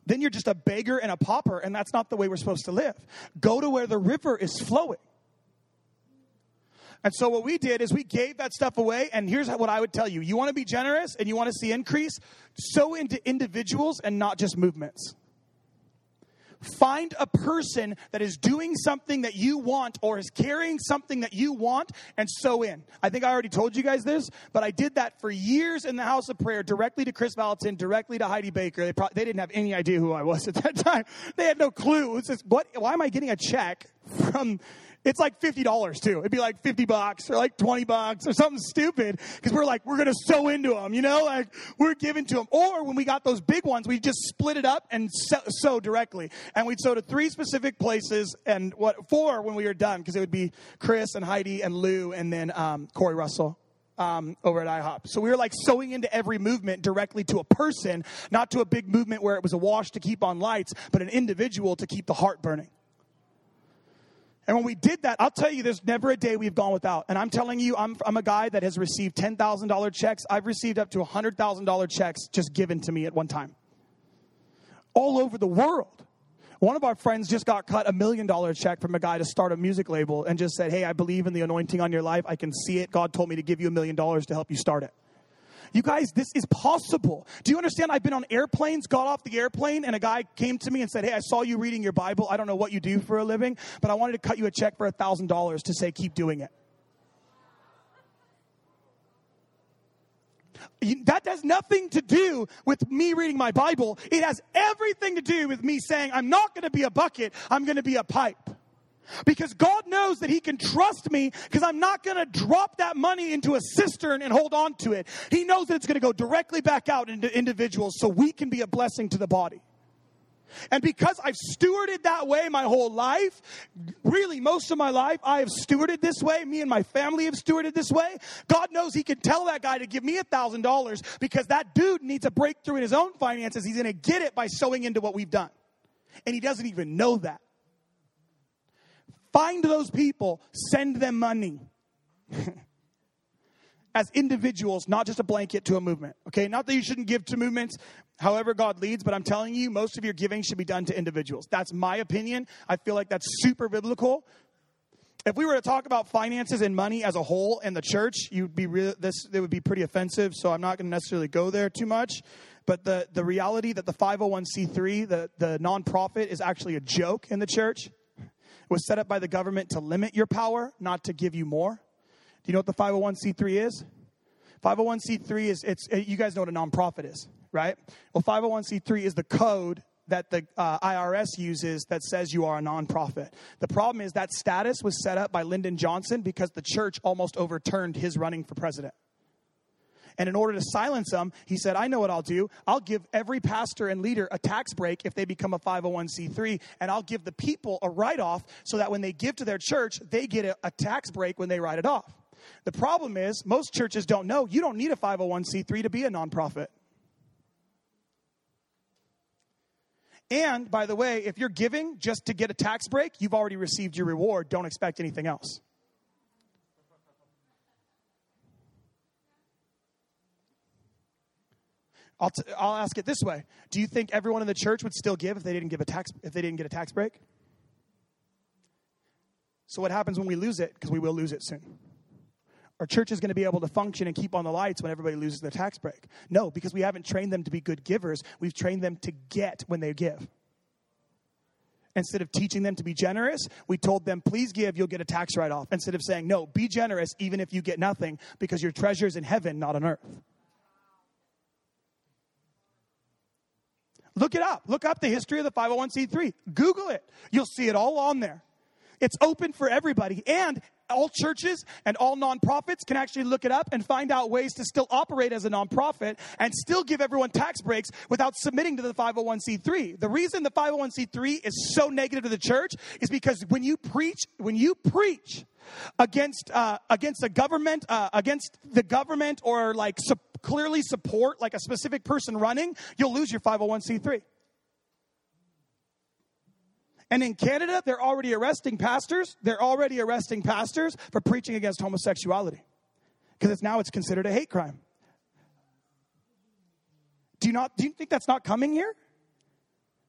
Then you're just a beggar and a pauper, and that's not the way we're supposed to live. Go to where the river is flowing. And so what we did is we gave that stuff away. And here's what I would tell you: you want to be generous and you want to see increase, sow into individuals and not just movements. Find a person that is doing something that you want or is carrying something that you want and sow in. I think I already told you guys this, but I did that for years in the house of prayer, directly to Chris Valentin, directly to Heidi Baker. They, they didn't have any idea who I was at that time. They had no clue. It was just, what, why am I getting a check from it's like $50 too. It'd be like 50 bucks or like 20 bucks or something stupid because we're like, we're going to sow into them, you know, like we're giving to them. Or when we got those big ones, we just split it up and sew, sow directly. And we'd sow to three specific places and what, four when we were done because it would be Chris and Heidi and Lou and then um, Corey Russell. Um, over at IHOP. So we were like sowing into every movement directly to a person, not to a big movement where it was a wash to keep on lights, but an individual to keep the heart burning. And when we did that, I'll tell you, there's never a day we've gone without. And I'm telling you, I'm, I'm a guy that has received $10,000 checks. I've received up to $100,000 checks just given to me at one time. All over the world. One of our friends just got cut a million dollar check from a guy to start a music label and just said, Hey, I believe in the anointing on your life. I can see it. God told me to give you a million dollars to help you start it. You guys, this is possible. Do you understand? I've been on airplanes, got off the airplane, and a guy came to me and said, Hey, I saw you reading your Bible. I don't know what you do for a living, but I wanted to cut you a check for a $1,000 to say, Keep doing it. that has nothing to do with me reading my Bible. It has everything to do with me saying, I'm not going to be a bucket, I'm going to be a pipe. Because God knows that He can trust me because I'm not going to drop that money into a cistern and hold on to it. He knows that it's going to go directly back out into individuals so we can be a blessing to the body. And because I've stewarded that way my whole life, really most of my life, I have stewarded this way. Me and my family have stewarded this way. God knows He can tell that guy to give me a $1,000 because that dude needs a breakthrough in his own finances. He's going to get it by sowing into what we've done. And he doesn't even know that. Find those people, send them money. As individuals, not just a blanket to a movement. Okay, not that you shouldn't give to movements however God leads, but I'm telling you, most of your giving should be done to individuals. That's my opinion. I feel like that's super biblical. If we were to talk about finances and money as a whole in the church, you'd be this it would be pretty offensive, so I'm not going to necessarily go there too much. But the, the reality that the 501c3, the, the nonprofit, is actually a joke in the church was set up by the government to limit your power, not to give you more. Do you know what the 501c3 is? 501c3 is it's you guys know what a nonprofit is, right? Well, 501c3 is the code that the uh, IRS uses that says you are a nonprofit. The problem is that status was set up by Lyndon Johnson because the church almost overturned his running for president. And in order to silence them, he said, I know what I'll do. I'll give every pastor and leader a tax break if they become a 501c3, and I'll give the people a write off so that when they give to their church, they get a, a tax break when they write it off. The problem is, most churches don't know you don't need a 501c3 to be a nonprofit. And by the way, if you're giving just to get a tax break, you've already received your reward. Don't expect anything else. I'll, t- I'll ask it this way Do you think everyone in the church would still give if they didn't give a tax if they didn't get a tax break? So what happens when we lose it? Because we will lose it soon. Our church is going to be able to function and keep on the lights when everybody loses their tax break. No, because we haven't trained them to be good givers. We've trained them to get when they give. Instead of teaching them to be generous, we told them, please give, you'll get a tax write off. Instead of saying, no, be generous even if you get nothing because your treasure is in heaven, not on earth. Look it up. Look up the history of the 501c3. Google it. You'll see it all on there. It's open for everybody. And all churches and all nonprofits can actually look it up and find out ways to still operate as a nonprofit and still give everyone tax breaks without submitting to the 501c3. The reason the 501c3 is so negative to the church is because when you preach, when you preach against uh, against the government, uh, against the government, or like su- clearly support like a specific person running, you'll lose your 501c3. And in Canada, they're already arresting pastors. They're already arresting pastors for preaching against homosexuality because it's now it's considered a hate crime. Do you not do you think that's not coming here?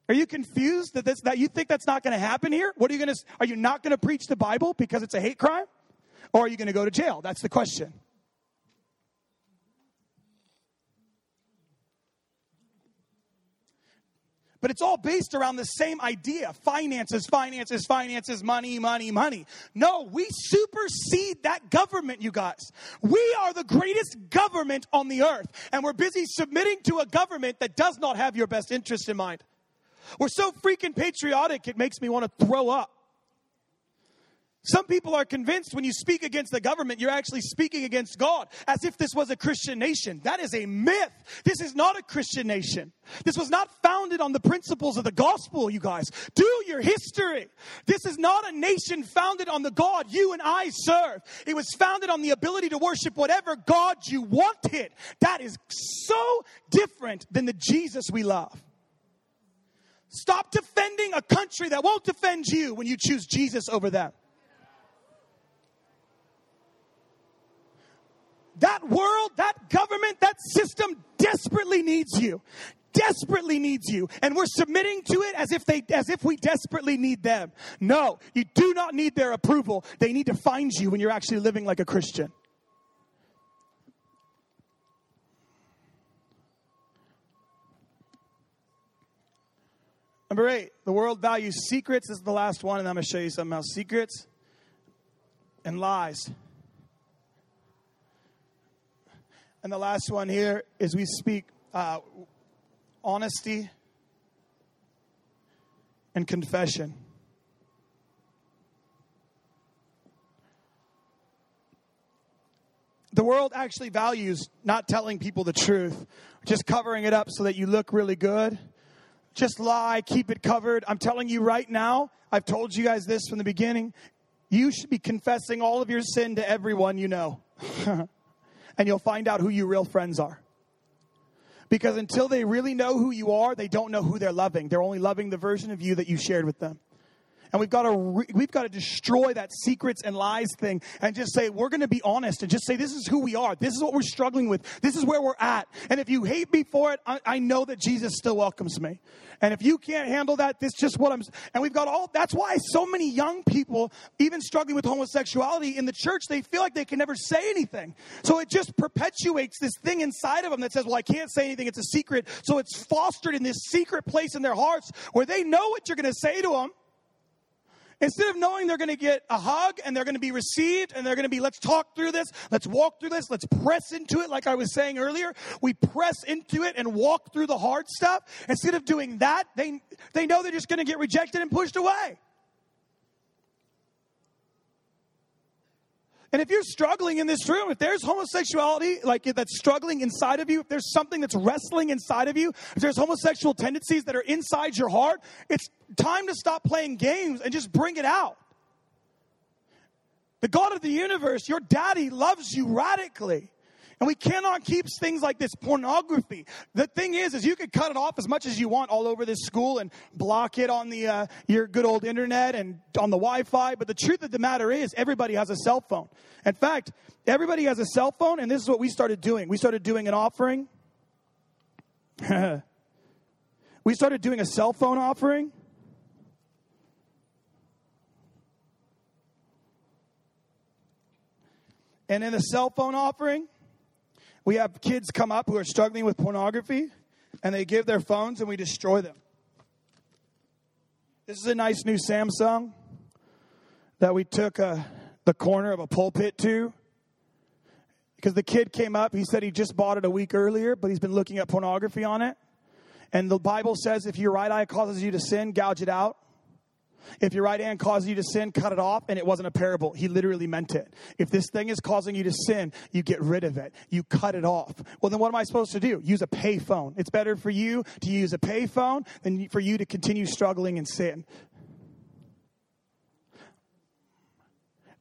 Are you confused that this that you think that's not going to happen here? What are you going to are you not going to preach the Bible because it's a hate crime? Or are you going to go to jail? That's the question. But it's all based around the same idea finances, finances, finances, money, money, money. No, we supersede that government, you guys. We are the greatest government on the earth, and we're busy submitting to a government that does not have your best interest in mind. We're so freaking patriotic, it makes me want to throw up. Some people are convinced when you speak against the government, you're actually speaking against God, as if this was a Christian nation. That is a myth. This is not a Christian nation. This was not founded on the principles of the gospel, you guys. Do your history. This is not a nation founded on the God you and I serve. It was founded on the ability to worship whatever God you wanted. That is so different than the Jesus we love. Stop defending a country that won't defend you when you choose Jesus over them. That world, that government, that system desperately needs you. Desperately needs you. And we're submitting to it as if they as if we desperately need them. No, you do not need their approval. They need to find you when you're actually living like a Christian. Number eight, the world values secrets. This is the last one, and I'm going to show you something else. Secrets and lies. And the last one here is we speak uh, honesty and confession. The world actually values not telling people the truth, just covering it up so that you look really good. Just lie, keep it covered. I'm telling you right now, I've told you guys this from the beginning. You should be confessing all of your sin to everyone you know. and you'll find out who your real friends are. Because until they really know who you are, they don't know who they're loving. They're only loving the version of you that you shared with them. And we've got to re- we've got to destroy that secrets and lies thing and just say we're going to be honest and just say this is who we are. This is what we're struggling with. This is where we're at. And if you hate me for it, I, I know that Jesus still welcomes me. And if you can't handle that, this is just what I'm. And we've got all. That's why so many young people, even struggling with homosexuality in the church, they feel like they can never say anything. So it just perpetuates this thing inside of them that says, "Well, I can't say anything. It's a secret." So it's fostered in this secret place in their hearts where they know what you're going to say to them Instead of knowing they're going to get a hug and they're going to be received and they're going to be, let's talk through this, let's walk through this, let's press into it, like I was saying earlier. We press into it and walk through the hard stuff. Instead of doing that, they, they know they're just going to get rejected and pushed away. And if you're struggling in this room, if there's homosexuality like that's struggling inside of you, if there's something that's wrestling inside of you, if there's homosexual tendencies that are inside your heart, it's time to stop playing games and just bring it out. The God of the universe, your daddy loves you radically. And we cannot keep things like this pornography. The thing is, is you could cut it off as much as you want all over this school and block it on the uh, your good old internet and on the Wi-Fi. But the truth of the matter is, everybody has a cell phone. In fact, everybody has a cell phone, and this is what we started doing. We started doing an offering. we started doing a cell phone offering. And in the cell phone offering, we have kids come up who are struggling with pornography and they give their phones and we destroy them. This is a nice new Samsung that we took a, uh, the corner of a pulpit to because the kid came up. He said he just bought it a week earlier, but he's been looking at pornography on it. And the Bible says if your right eye causes you to sin, gouge it out. If your right hand causes you to sin, cut it off. And it wasn't a parable. He literally meant it. If this thing is causing you to sin, you get rid of it. You cut it off. Well, then what am I supposed to do? Use a payphone. It's better for you to use a payphone than for you to continue struggling in sin.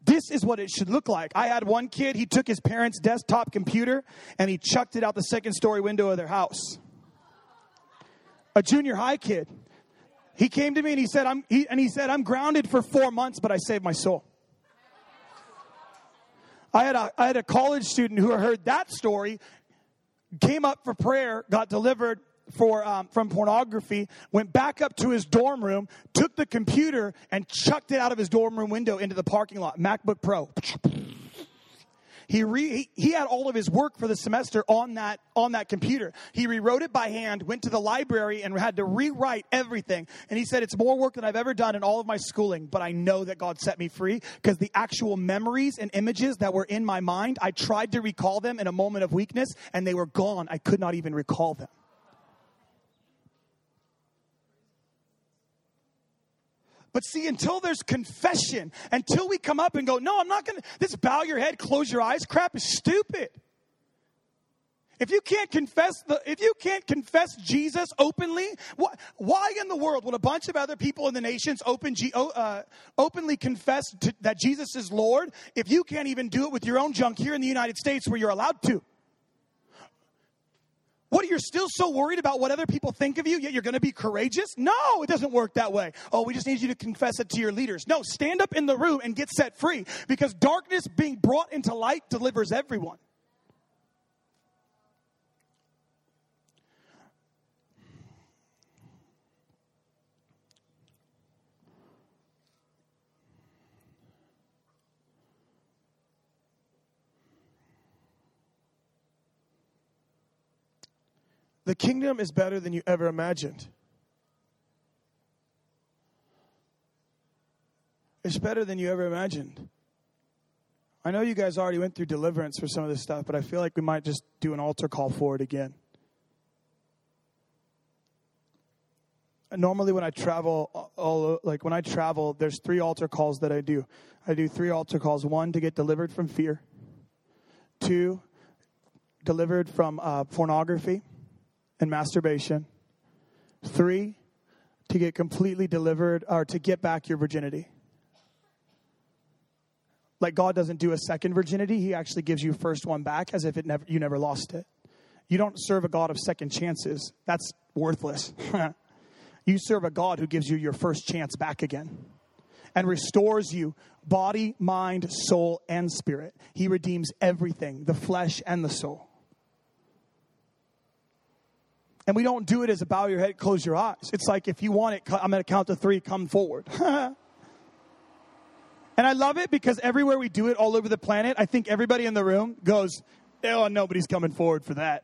This is what it should look like. I had one kid, he took his parents' desktop computer and he chucked it out the second story window of their house. A junior high kid. He came to me and he said, I'm, he, and he said, I'm grounded for four months, but I saved my soul. I had, a, I had a college student who heard that story, came up for prayer, got delivered for, um, from pornography, went back up to his dorm room, took the computer, and chucked it out of his dorm room window into the parking lot. MacBook Pro. He, re, he, had all of his work for the semester on that, on that computer. He rewrote it by hand, went to the library, and had to rewrite everything. And he said, It's more work than I've ever done in all of my schooling, but I know that God set me free because the actual memories and images that were in my mind, I tried to recall them in a moment of weakness, and they were gone. I could not even recall them. But see, until there's confession, until we come up and go, no, I'm not going to, this bow your head, close your eyes crap is stupid. If you can't confess the, if you can't confess Jesus openly, wh- why in the world would a bunch of other people in the nations open, uh, openly confess to, that Jesus is Lord if you can't even do it with your own junk here in the United States where you're allowed to? What, you're still so worried about what other people think of you, yet you're going to be courageous? No, it doesn't work that way. Oh, we just need you to confess it to your leaders. No, stand up in the room and get set free because darkness being brought into light delivers everyone. The kingdom is better than you ever imagined. It's better than you ever imagined. I know you guys already went through deliverance for some of this stuff, but I feel like we might just do an altar call for it again. normally when I travel, all like when I travel, there's three altar calls that I do. I do three altar calls: one to get delivered from fear, two, delivered from uh, pornography, and masturbation. Three, to get completely delivered or to get back your virginity. Like God doesn't do a second virginity, He actually gives you first one back as if it never you never lost it. You don't serve a God of second chances. That's worthless. you serve a God who gives you your first chance back again and restores you body, mind, soul, and spirit. He redeems everything, the flesh and the soul. And we don't do it as a bow your head, close your eyes. It's like if you want it, I'm going to count to three, come forward. and I love it because everywhere we do it all over the planet, I think everybody in the room goes, oh, nobody's coming forward for that.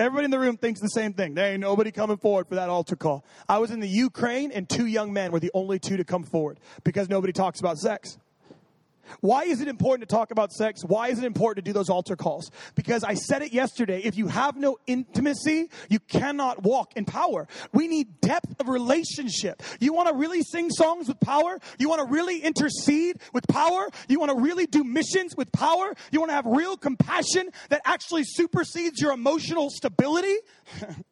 Everybody in the room thinks the same thing. There ain't nobody coming forward for that altar call. I was in the Ukraine, and two young men were the only two to come forward because nobody talks about sex. Why is it important to talk about sex? Why is it important to do those altar calls? Because I said it yesterday. If you have no intimacy, you cannot walk in power. We need depth of relationship. You want to really sing songs with power? You want to really intercede with power? You want to really do missions with power? You want to have real compassion that actually supersedes your emotional stability?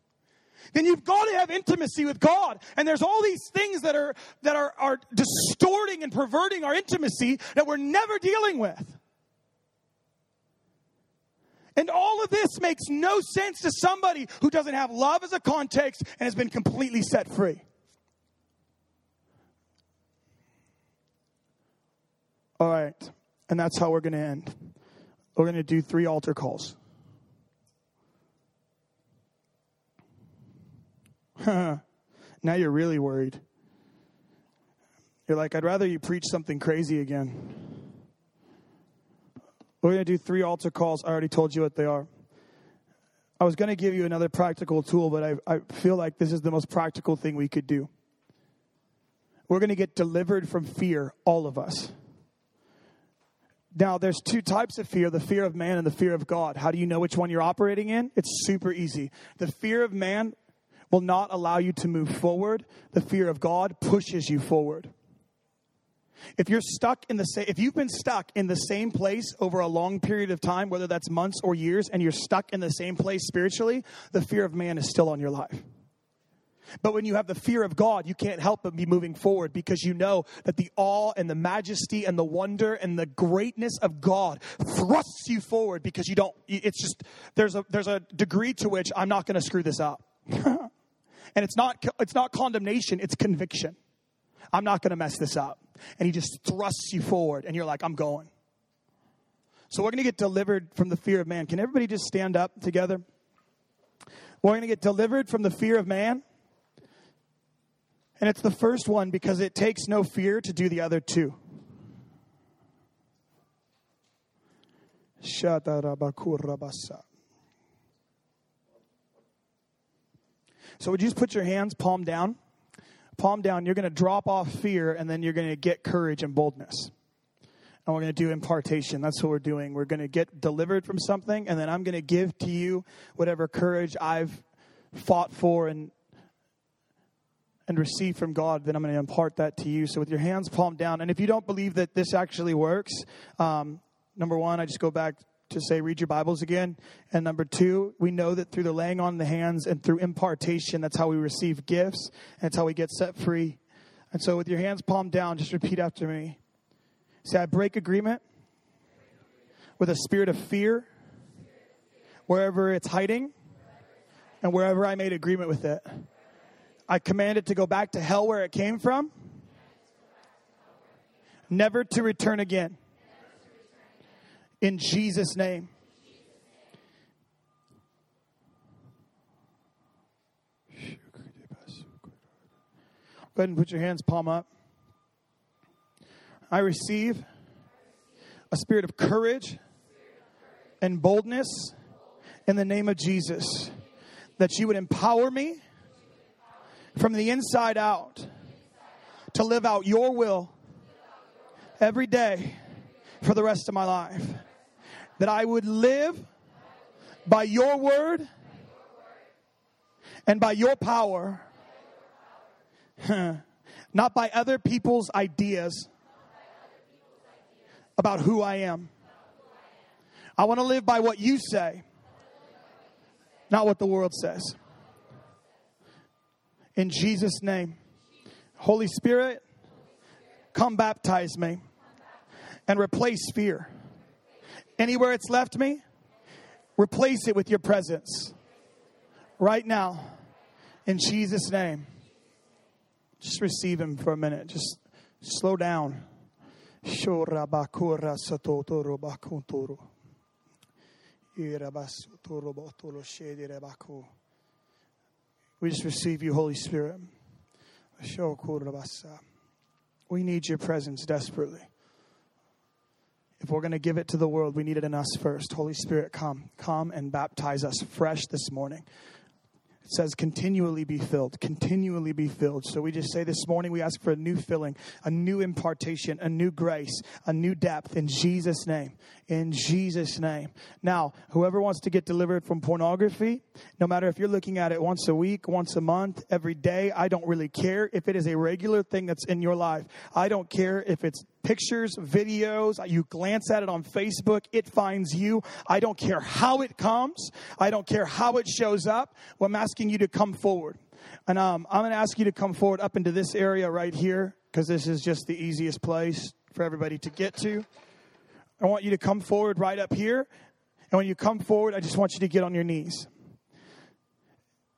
then you've got to have intimacy with God. And there's all these things that are that are, are distorting and perverting our intimacy that we're never dealing with. And all of this makes no sense to somebody who doesn't have love as a context and has been completely set free. All right. And that's how we're going to end. We're going to do three altar calls. now you're really worried. You're like, I'd rather you preach something crazy again. We're going to do three altar calls. I already told you what they are. I was going to give you another practical tool, but I, I feel like this is the most practical thing we could do. We're going to get delivered from fear, all of us. Now, there's two types of fear the fear of man and the fear of God. How do you know which one you're operating in? It's super easy. The fear of man will not allow you to move forward. The fear of God pushes you forward. If you're stuck in the if you've been stuck in the same place over a long period of time, whether that's months or years, and you're stuck in the same place spiritually, the fear of man is still on your life. But when you have the fear of God, you can't help but be moving forward because you know that the awe and the majesty and the wonder and the greatness of God thrusts you forward because you don't, it's just, there's a, there's a degree to which I'm not going to screw this up. And it's not, it's not condemnation, it's conviction. I'm not going to mess this up. And he just thrusts you forward, and you're like, I'm going. So we're going to get delivered from the fear of man. Can everybody just stand up together? We're going to get delivered from the fear of man. And it's the first one because it takes no fear to do the other two. So would you just put your hands palm down? Palm down. You're going to drop off fear and then you're going to get courage and boldness. And we're going to do impartation. That's what we're doing. We're going to get delivered from something and then I'm going to give to you whatever courage I've fought for and and receive from God, then I'm going to impart that to you. So with your hands palm down, and if you don't believe that this actually works, um, number one, I just go back to say, read your Bibles again. And number two, we know that through the laying on the hands and through impartation, that's how we receive gifts. And that's how we get set free. And so, with your hands palm down, just repeat after me. Say, I break agreement with a spirit of fear wherever it's hiding and wherever I made agreement with it. I command it to go back to hell where it came from, never to return again. In Jesus' name. Go ahead and put your hands palm up. I receive a spirit of courage and boldness in the name of Jesus. That you would empower me from the inside out to live out your will every day for the rest of my life. That I would live by your word and by your power, not by other people's ideas about who I am. I want to live by what you say, not what the world says. In Jesus' name. Holy Spirit, come baptize me and replace fear. Anywhere it's left me, replace it with your presence. Right now, in Jesus' name. Just receive Him for a minute. Just slow down. We just receive you, Holy Spirit. We need your presence desperately. If we're going to give it to the world, we need it in us first. Holy Spirit, come. Come and baptize us fresh this morning. It says continually be filled, continually be filled. So we just say this morning we ask for a new filling, a new impartation, a new grace, a new depth in Jesus' name. In Jesus' name. Now, whoever wants to get delivered from pornography, no matter if you're looking at it once a week, once a month, every day, I don't really care if it is a regular thing that's in your life. I don't care if it's pictures, videos, you glance at it on Facebook, it finds you. I don't care how it comes, I don't care how it shows up. Well, I'm asking you to come forward. And um, I'm going to ask you to come forward up into this area right here because this is just the easiest place for everybody to get to. I want you to come forward right up here. And when you come forward, I just want you to get on your knees.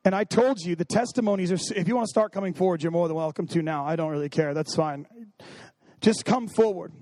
And I told you the testimonies are, if you want to start coming forward, you're more than welcome to now. I don't really care. That's fine. Just come forward.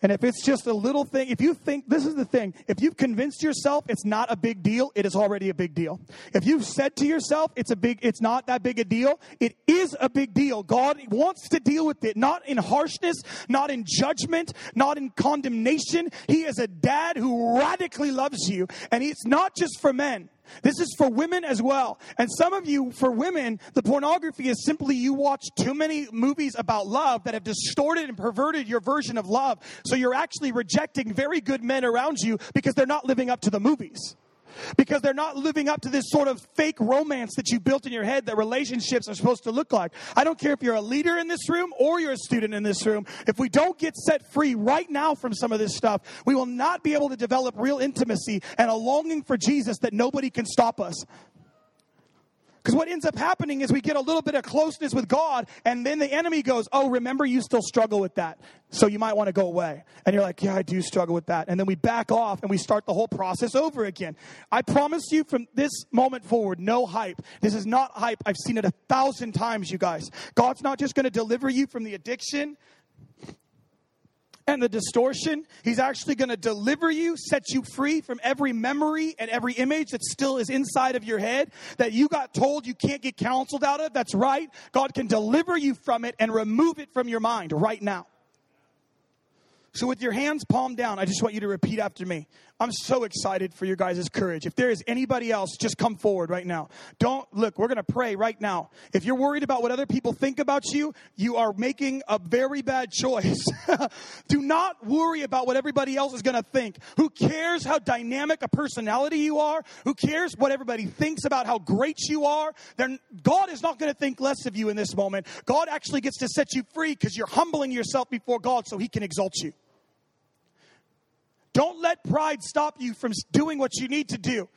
And if it's just a little thing, if you think this is the thing, if you've convinced yourself it's not a big deal, it is already a big deal. If you've said to yourself it's a big it's not that big a deal, it is a big deal. God wants to deal with it, not in harshness, not in judgment, not in condemnation. He is a dad who radically loves you, and it's not just for men. This is for women as well. And some of you, for women, the pornography is simply you watch too many movies about love that have distorted and perverted your version of love. So you're actually rejecting very good men around you because they're not living up to the movies because they're not living up to this sort of fake romance that you built in your head that relationships are supposed to look like. I don't care if you're a leader in this room or you're a student in this room. If we don't get set free right now from some of this stuff, we will not be able to develop real intimacy and a longing for Jesus that nobody can stop us. Because what ends up happening is we get a little bit of closeness with God, and then the enemy goes, Oh, remember, you still struggle with that. So you might want to go away. And you're like, Yeah, I do struggle with that. And then we back off and we start the whole process over again. I promise you from this moment forward, no hype. This is not hype. I've seen it a thousand times, you guys. God's not just going to deliver you from the addiction and the distortion. He's actually going to deliver you, set you free from every memory and every image that still is inside of your head that you got told you can't get counseled out of. That's right. God can deliver you from it and remove it from your mind right now. So, with your hands palm down, I just want you to repeat after me. I'm so excited for your guys' courage. If there is anybody else, just come forward right now. Don't look, we're going to pray right now. If you're worried about what other people think about you, you are making a very bad choice. Do not worry about what everybody else is going to think. Who cares how dynamic a personality you are? Who cares what everybody thinks about how great you are? Then God is not going to think less of you in this moment. God actually gets to set you free because you're humbling yourself before God so he can exalt you. Don't let pride stop you from doing what you need to do.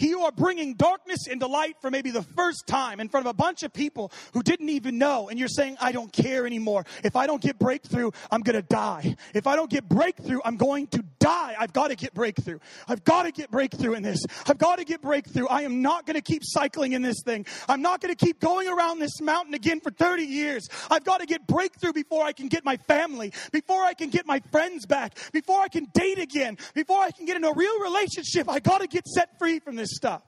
You are bringing darkness into light for maybe the first time in front of a bunch of people who didn't even know. And you're saying, I don't care anymore. If I don't get breakthrough, I'm going to die. If I don't get breakthrough, I'm going to die. I've got to get breakthrough. I've got to get breakthrough in this. I've got to get breakthrough. I am not going to keep cycling in this thing. I'm not going to keep going around this mountain again for 30 years. I've got to get breakthrough before I can get my family, before I can get my friends back, before I can date again, before I can get in a real relationship. I got to get set free from this stuff.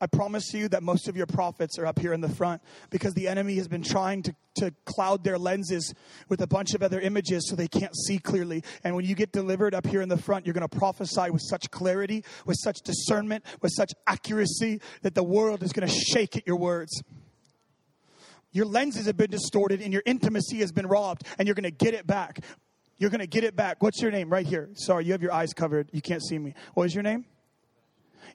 I promise you that most of your prophets are up here in the front because the enemy has been trying to, to cloud their lenses with a bunch of other images so they can't see clearly. And when you get delivered up here in the front, you're going to prophesy with such clarity, with such discernment, with such accuracy that the world is going to shake at your words. Your lenses have been distorted and your intimacy has been robbed, and you're going to get it back. You're going to get it back. What's your name? Right here. Sorry, you have your eyes covered. You can't see me. What is your name?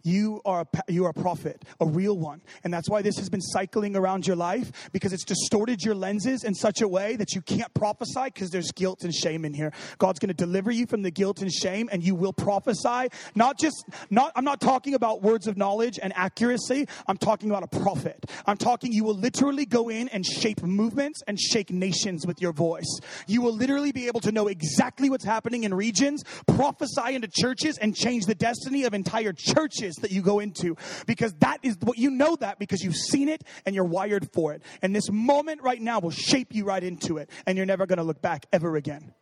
You are a, you are a prophet, a real one. And that's why this has been cycling around your life because it's distorted your lenses in such a way that you can't prophesy because there's guilt and shame in here. God's going to deliver you from the guilt and shame and you will prophesy. Not just, not, I'm not talking about words of knowledge and accuracy. I'm talking about a prophet. I'm talking you will literally go in and shape movements and shake nations with your voice. You will literally be able to know exactly what's happening in regions, prophesy into churches and change the destiny of entire churches that you go into because that is what you know that because you've seen it and you're wired for it. And this moment right now will shape you right into it and you're never going to look back ever again.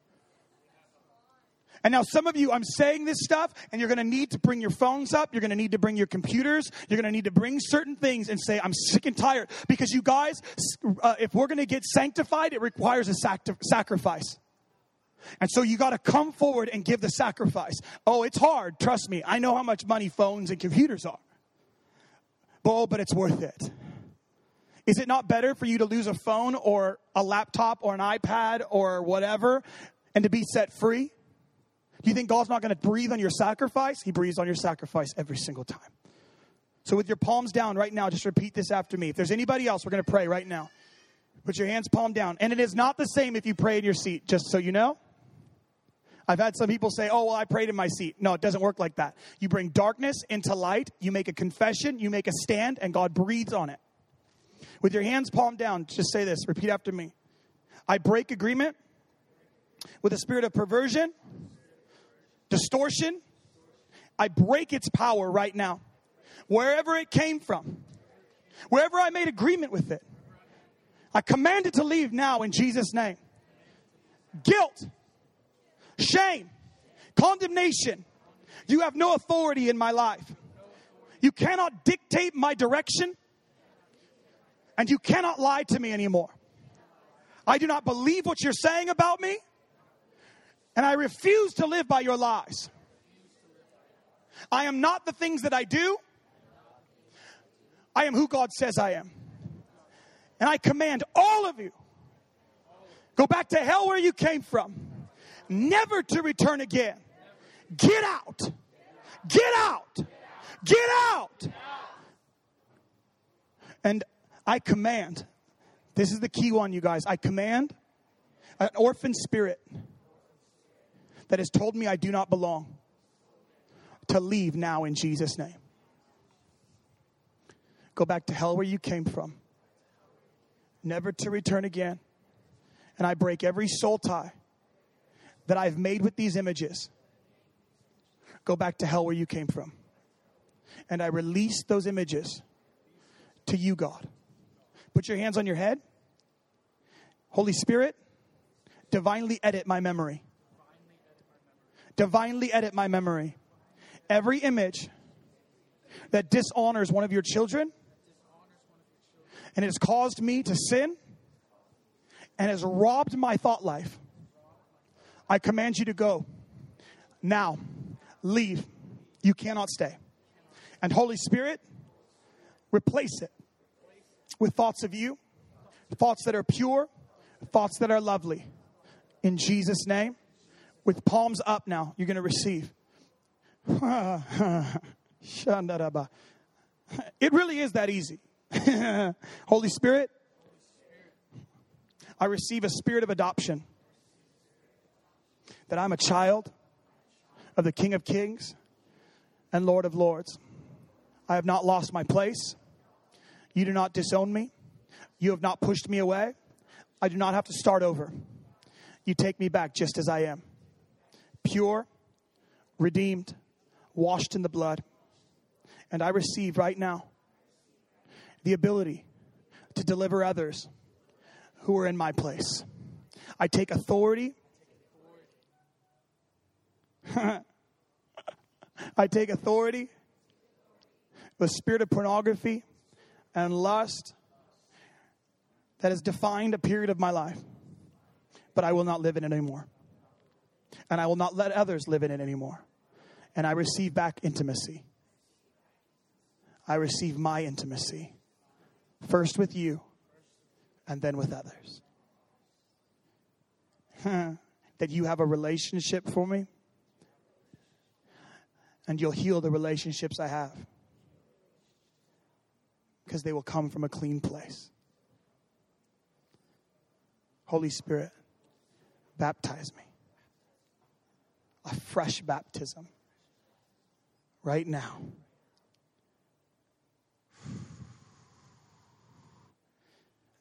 And now, some of you, I'm saying this stuff, and you're going to need to bring your phones up. You're going to need to bring your computers. You're going to need to bring certain things and say, I'm sick and tired. Because you guys, uh, if we're going to get sanctified, it requires a sac- sacrifice. And so you got to come forward and give the sacrifice. Oh, it's hard. Trust me. I know how much money phones and computers are. But, Oh, but it's worth it. Is it not better for you to lose a phone or a laptop or an iPad or whatever and to be set free? Do you think God's not going to breathe on your sacrifice? He breathes on your sacrifice every single time. So, with your palms down right now, just repeat this after me. If there's anybody else, we're going to pray right now. Put your hands palm down. And it is not the same if you pray in your seat, just so you know. I've had some people say, oh, well, I prayed in my seat. No, it doesn't work like that. You bring darkness into light, you make a confession, you make a stand, and God breathes on it. With your hands palm down, just say this, repeat after me. I break agreement with the spirit of perversion, distortion. I break its power right now. Wherever it came from, wherever I made agreement with it, I command it to leave now in Jesus' name. Guilt shame, condemnation. You have no authority in my life. You cannot dictate my direction, and you cannot lie to me anymore. I do not believe what you're saying about me, and I refuse to live by your lies. I am not the things that I do. I am who God says I am. And I command all of you go back to hell where you came from never to return again. Get out. Get out. Get out. And I command This is the key one, you guys. I command an orphan spirit that has told me I do not belong to leave now in Jesus' name. Go back to hell where you came from, never to return again. And I break every soul tie that I've made with these images. Go back to hell where you came from. And I release those images to you, God. Put your hands on your head. Holy Spirit, divinely edit my memory. Divinely edit my memory. Every image that dishonors one of your children and has caused me to sin and has robbed my thought life, I command you to go. Now, leave. You cannot stay. And Holy Spirit, replace it with thoughts of you, thoughts that are pure, thoughts that are lovely. In Jesus' name, with palms up now, you're going to receive. It really is that easy. Holy Spirit, I receive a spirit of adoption that I'm a child of the King of Kings and Lord of Lords. I have not lost my place. You do not disown me. You have not pushed me away. I do not have to start over. You take me back just as I am pure, redeemed, washed in the blood. And I receive right now the ability to deliver others who are in my place. I take authority. I take authority. The spirit of pornography and lust that has defined a period of my life, but I will not live in it anymore. And I will not let others live in it anymore. And I receive back intimacy. I receive my intimacy, first with you and then with others. that you have a relationship for me, and you'll heal the relationships I have because they will come from a clean place. Holy Spirit, baptize me. A fresh baptism right now.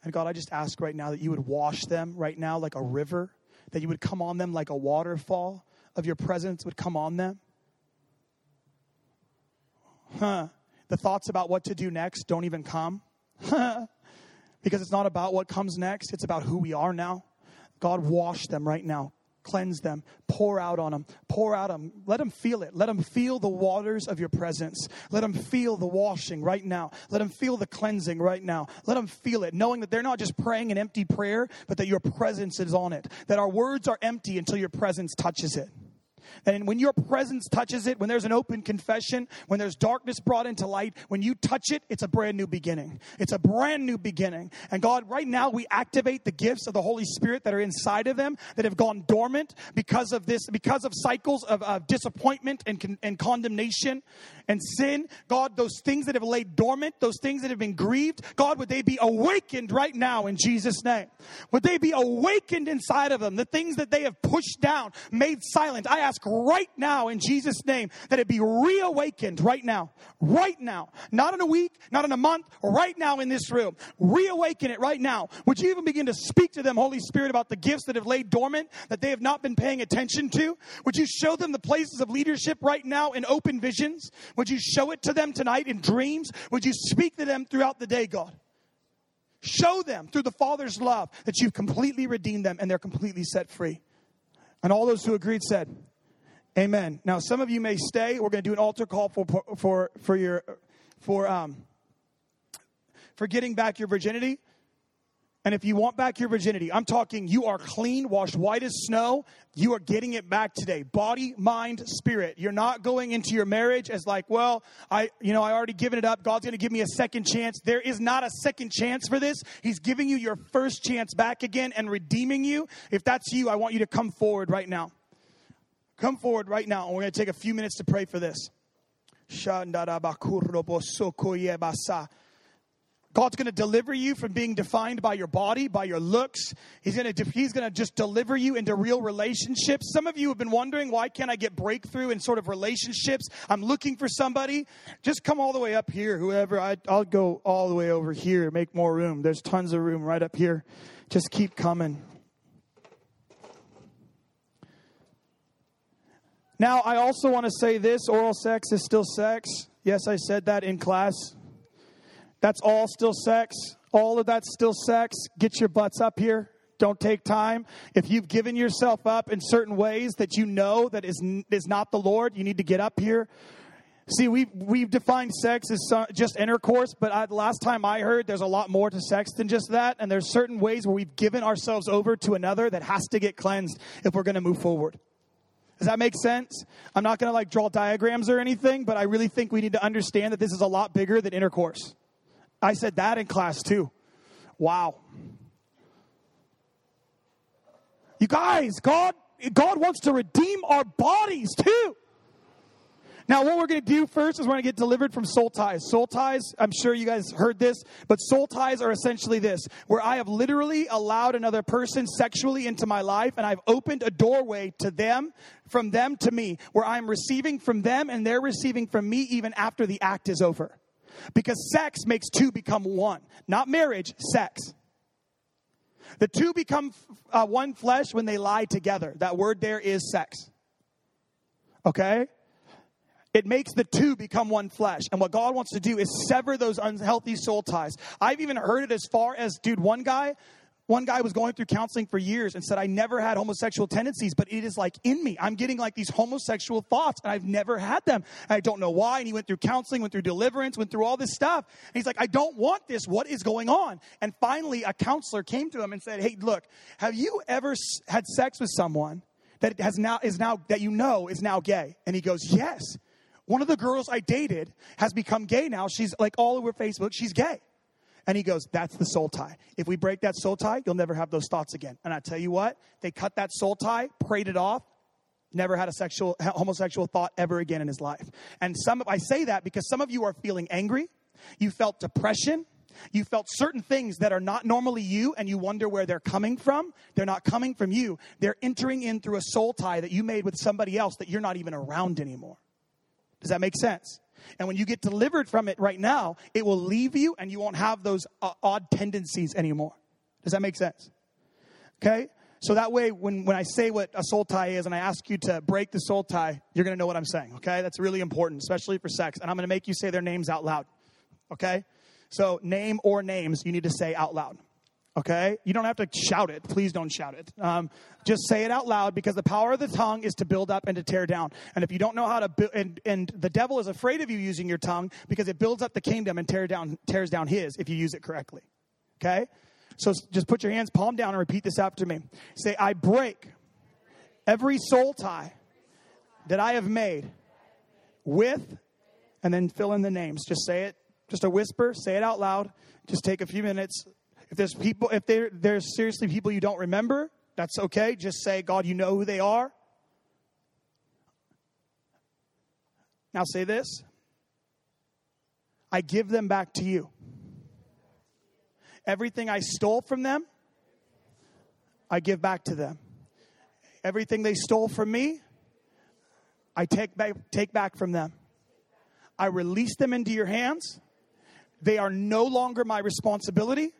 And God, I just ask right now that you would wash them right now like a river, that you would come on them like a waterfall of your presence would come on them. Huh. The thoughts about what to do next don't even come. because it's not about what comes next, it's about who we are now. God, wash them right now cleanse them, pour out on them, pour out them. Let them feel it. Let them feel the waters of your presence. Let them feel the washing right now. Let them feel the cleansing right now. Let them feel it, knowing that they're not just praying an empty prayer, but that your presence is on it. That our words are empty until your presence touches it. And when your presence touches it, when there's an open confession, when there's darkness brought into light, when you touch it, it's a brand new beginning. It's a brand new beginning. And God, right now we activate the gifts of the Holy Spirit that are inside of them that have gone dormant because of this, because of cycles of, of disappointment and, and condemnation and sin. God, those things that have laid dormant, those things that have been grieved, God, would they be awakened right now in Jesus' name? Would they be awakened inside of them? The things that they have pushed down, made silent. I ask right now in Jesus' name that it be reawakened right now. Right now. Not in a week, not in a month, right now in this room. Reawaken it right now. Would you even begin to speak to them, Holy Spirit, about the gifts that have laid dormant, that they have not been paying attention to? Would you show them the places of leadership right now in open visions? Would you show it to them tonight in dreams? Would you speak to them throughout the day, God? Show them through the Father's love that you've completely redeemed them and they're completely set free. And all those who agreed said, Amen. Now, some of you may stay. We're going to do an altar call for, for, for your, for, um, for getting back your virginity. And if you want back your virginity, I'm talking you are clean, washed white as snow. You are getting it back today. Body, mind, spirit. You're not going into your marriage as like, well, I, you know, I already given it up. God's going to give me a second chance. There is not a second chance for this. He's giving you your first chance back again and redeeming you. If that's you, I want you to come forward right now. Come forward right now, and we're going to take a few minutes to pray for this. God's going to deliver you from being defined by your body, by your looks. He's going to he's going to just deliver you into real relationships. Some of you have been wondering why can't I get breakthrough in sort of relationships? I'm looking for somebody. Just come all the way up here, whoever. I, I'll go all the way over here, make more room. There's tons of room right up here. Just keep coming. Now, I also want to say this oral sex is still sex. Yes, I said that in class. That's all still sex. All of that's still sex. Get your butts up here. Don't take time. If you've given yourself up in certain ways that you know that is, is not the Lord, you need to get up here. See, we've, we've defined sex as just intercourse, but I, the last time I heard, there's a lot more to sex than just that. And there's certain ways where we've given ourselves over to another that has to get cleansed if we're going to move forward. Does that make sense? I'm not going to like draw diagrams or anything, but I really think we need to understand that this is a lot bigger than intercourse. I said that in class too. Wow. You guys, God God wants to redeem our bodies too. Now, what we're going to do first is we're going to get delivered from soul ties. Soul ties, I'm sure you guys heard this, but soul ties are essentially this where I have literally allowed another person sexually into my life and I've opened a doorway to them, from them to me, where I'm receiving from them and they're receiving from me even after the act is over. Because sex makes two become one, not marriage, sex. The two become uh, one flesh when they lie together. That word there is sex. Okay? It makes the two become one flesh. And what God wants to do is sever those unhealthy soul ties. I've even heard it as far as, dude, one guy, one guy was going through counseling for years and said, I never had homosexual tendencies, but it is like in me. I'm getting like these homosexual thoughts, and I've never had them. And I don't know why. And he went through counseling, went through deliverance, went through all this stuff. And he's like, I don't want this. What is going on? And finally, a counselor came to him and said, Hey, look, have you ever had sex with someone that has now is now that you know is now gay? And he goes, Yes. One of the girls I dated has become gay now. She's like all over Facebook. She's gay. And he goes, That's the soul tie. If we break that soul tie, you'll never have those thoughts again. And I tell you what, they cut that soul tie, prayed it off, never had a sexual homosexual thought ever again in his life. And some I say that because some of you are feeling angry, you felt depression, you felt certain things that are not normally you and you wonder where they're coming from. They're not coming from you. They're entering in through a soul tie that you made with somebody else that you're not even around anymore. Does that make sense? And when you get delivered from it right now, it will leave you and you won't have those uh, odd tendencies anymore. Does that make sense? Okay? So that way, when, when I say what a soul tie is and I ask you to break the soul tie, you're going to know what I'm saying. Okay? That's really important, especially for sex. And I'm going to make you say their names out loud. Okay? So, name or names you need to say out loud. Okay? You don't have to shout it. Please don't shout it. Um, just say it out loud because the power of the tongue is to build up and to tear down. And if you don't know how to and, and the devil is afraid of you using your tongue because it builds up the kingdom and tear down, tears down his if you use it correctly. Okay? So just put your hands palm down and repeat this after me. Say, I break every soul tie that I have made with, and then fill in the names. Just say it, just a whisper, say it out loud. Just take a few minutes, if there's people, if there's seriously people you don't remember, that's okay. Just say, God, you know who they are. Now say this I give them back to you. Everything I stole from them, I give back to them. Everything they stole from me, I take back, take back from them. I release them into your hands. They are no longer my responsibility.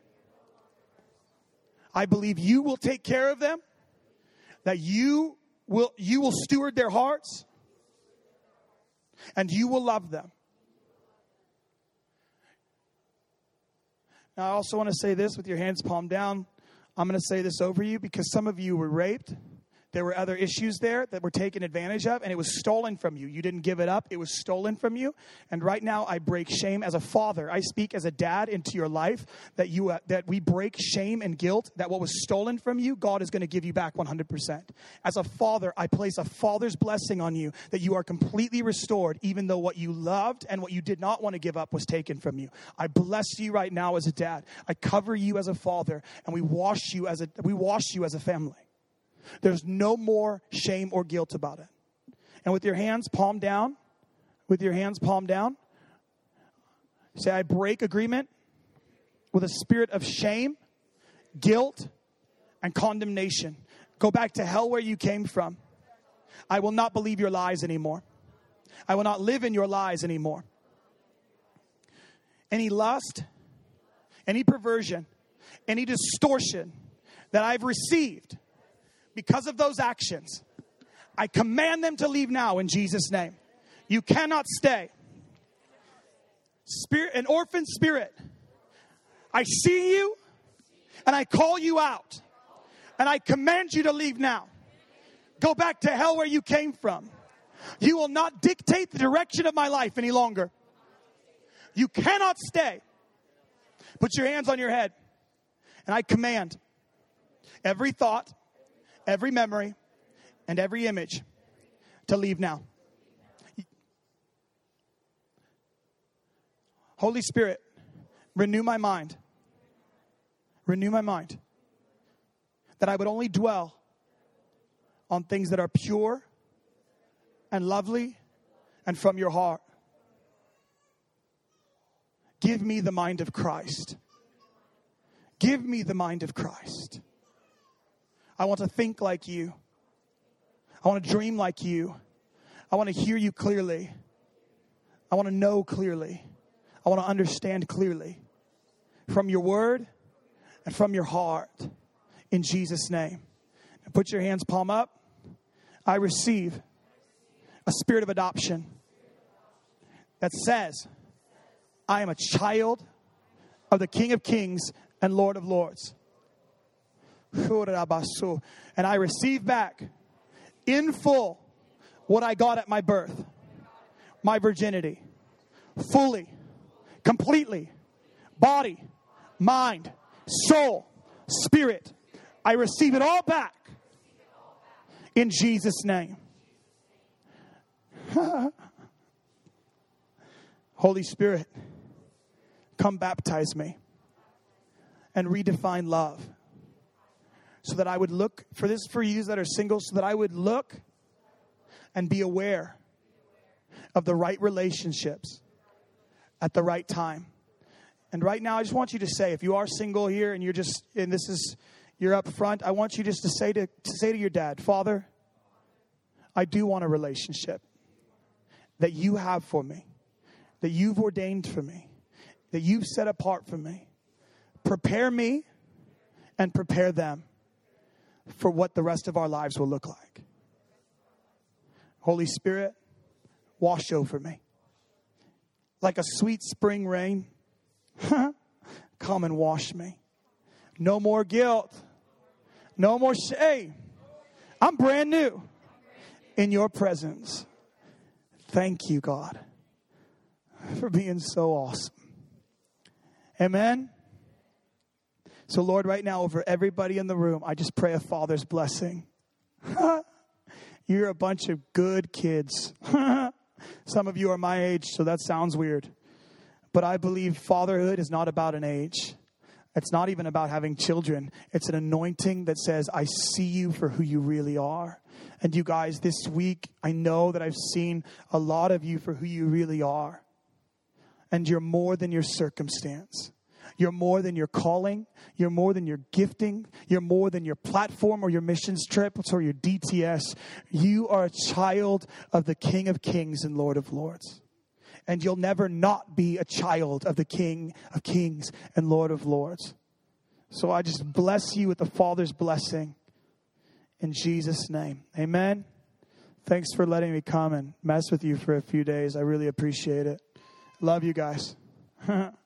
I believe you will take care of them, that you will, you will steward their hearts, and you will love them. Now, I also want to say this with your hands palmed down. I'm going to say this over you because some of you were raped there were other issues there that were taken advantage of, and it was stolen from you. You didn't give it up, it was stolen from you. And right now, I break shame as a father. I speak as a dad into your life that, you, uh, that we break shame and guilt, that what was stolen from you, God is going to give you back 100%. As a father, I place a father's blessing on you that you are completely restored, even though what you loved and what you did not want to give up was taken from you. I bless you right now as a dad. I cover you as a father, and we wash you as a, we wash you as a family. There's no more shame or guilt about it. And with your hands palm down, with your hands palm down, say, I break agreement with a spirit of shame, guilt, and condemnation. Go back to hell where you came from. I will not believe your lies anymore. I will not live in your lies anymore. Any lust, any perversion, any distortion that I've received because of those actions, I command them to leave now in Jesus' name. You cannot stay. Spirit, an orphan spirit. I see you and I call you out and I command you to leave now. Go back to hell where you came from. You will not dictate the direction of my life any longer. You cannot stay. Put your hands on your head. And I command every thought, every memory, and every image to leave now. Holy Spirit, renew my mind. Renew my mind. That I would only dwell on things that are pure and lovely and from your heart. Give me the mind of Christ. Give me the mind of Christ. I want to think like you. I want to dream like you. I want to hear you clearly. I want to know clearly. I want to understand clearly from your word and from your heart in Jesus' name. put your hands palm up. I receive a spirit of adoption that says, I am a child of the King of Kings and Lord of Lords. And I receive back in full what I got at my birth my virginity, fully, completely, body, mind, soul, spirit. I receive it all back in Jesus' name. Holy Spirit, come baptize me and redefine love so that I would look for this for you that are single, so that I would look and be aware of the right relationships at the right time. And right now, I just want you to say, if you are single here and you're just, and this is, you're up front, I want you just to say to, to say to your dad, Father, I do want a relationship that you have for me, that you've ordained for me, that you've set apart for me. Prepare me and prepare them for what the rest of our lives will look like. Holy Spirit, wash over me. Like a sweet spring rain, come and wash me. No more guilt, no more shame. I'm brand new in your presence. Thank you, God, for being so awesome. Amen. So, Lord, right now, over everybody in the room, I just pray a father's blessing. You're a bunch of good kids. Some of you are my age, so that sounds weird. But I believe fatherhood is not about an age. It's not even about having children. It's an anointing that says, I see you for who you really are. And you guys, this week, I know that I've seen a lot of you for who you really are. And you're more than your circumstance. You're more than your calling. You're more than your gifting. You're more than your platform or your missions trips or your DTS. You are a child of the King of Kings and Lord of Lords. And you'll never not be a child of the King of Kings and Lord of Lords. So I just bless you with the Father's blessing in Jesus' name. Amen. Thanks for letting me come and mess with you for a few days. I really appreciate it. Love you guys.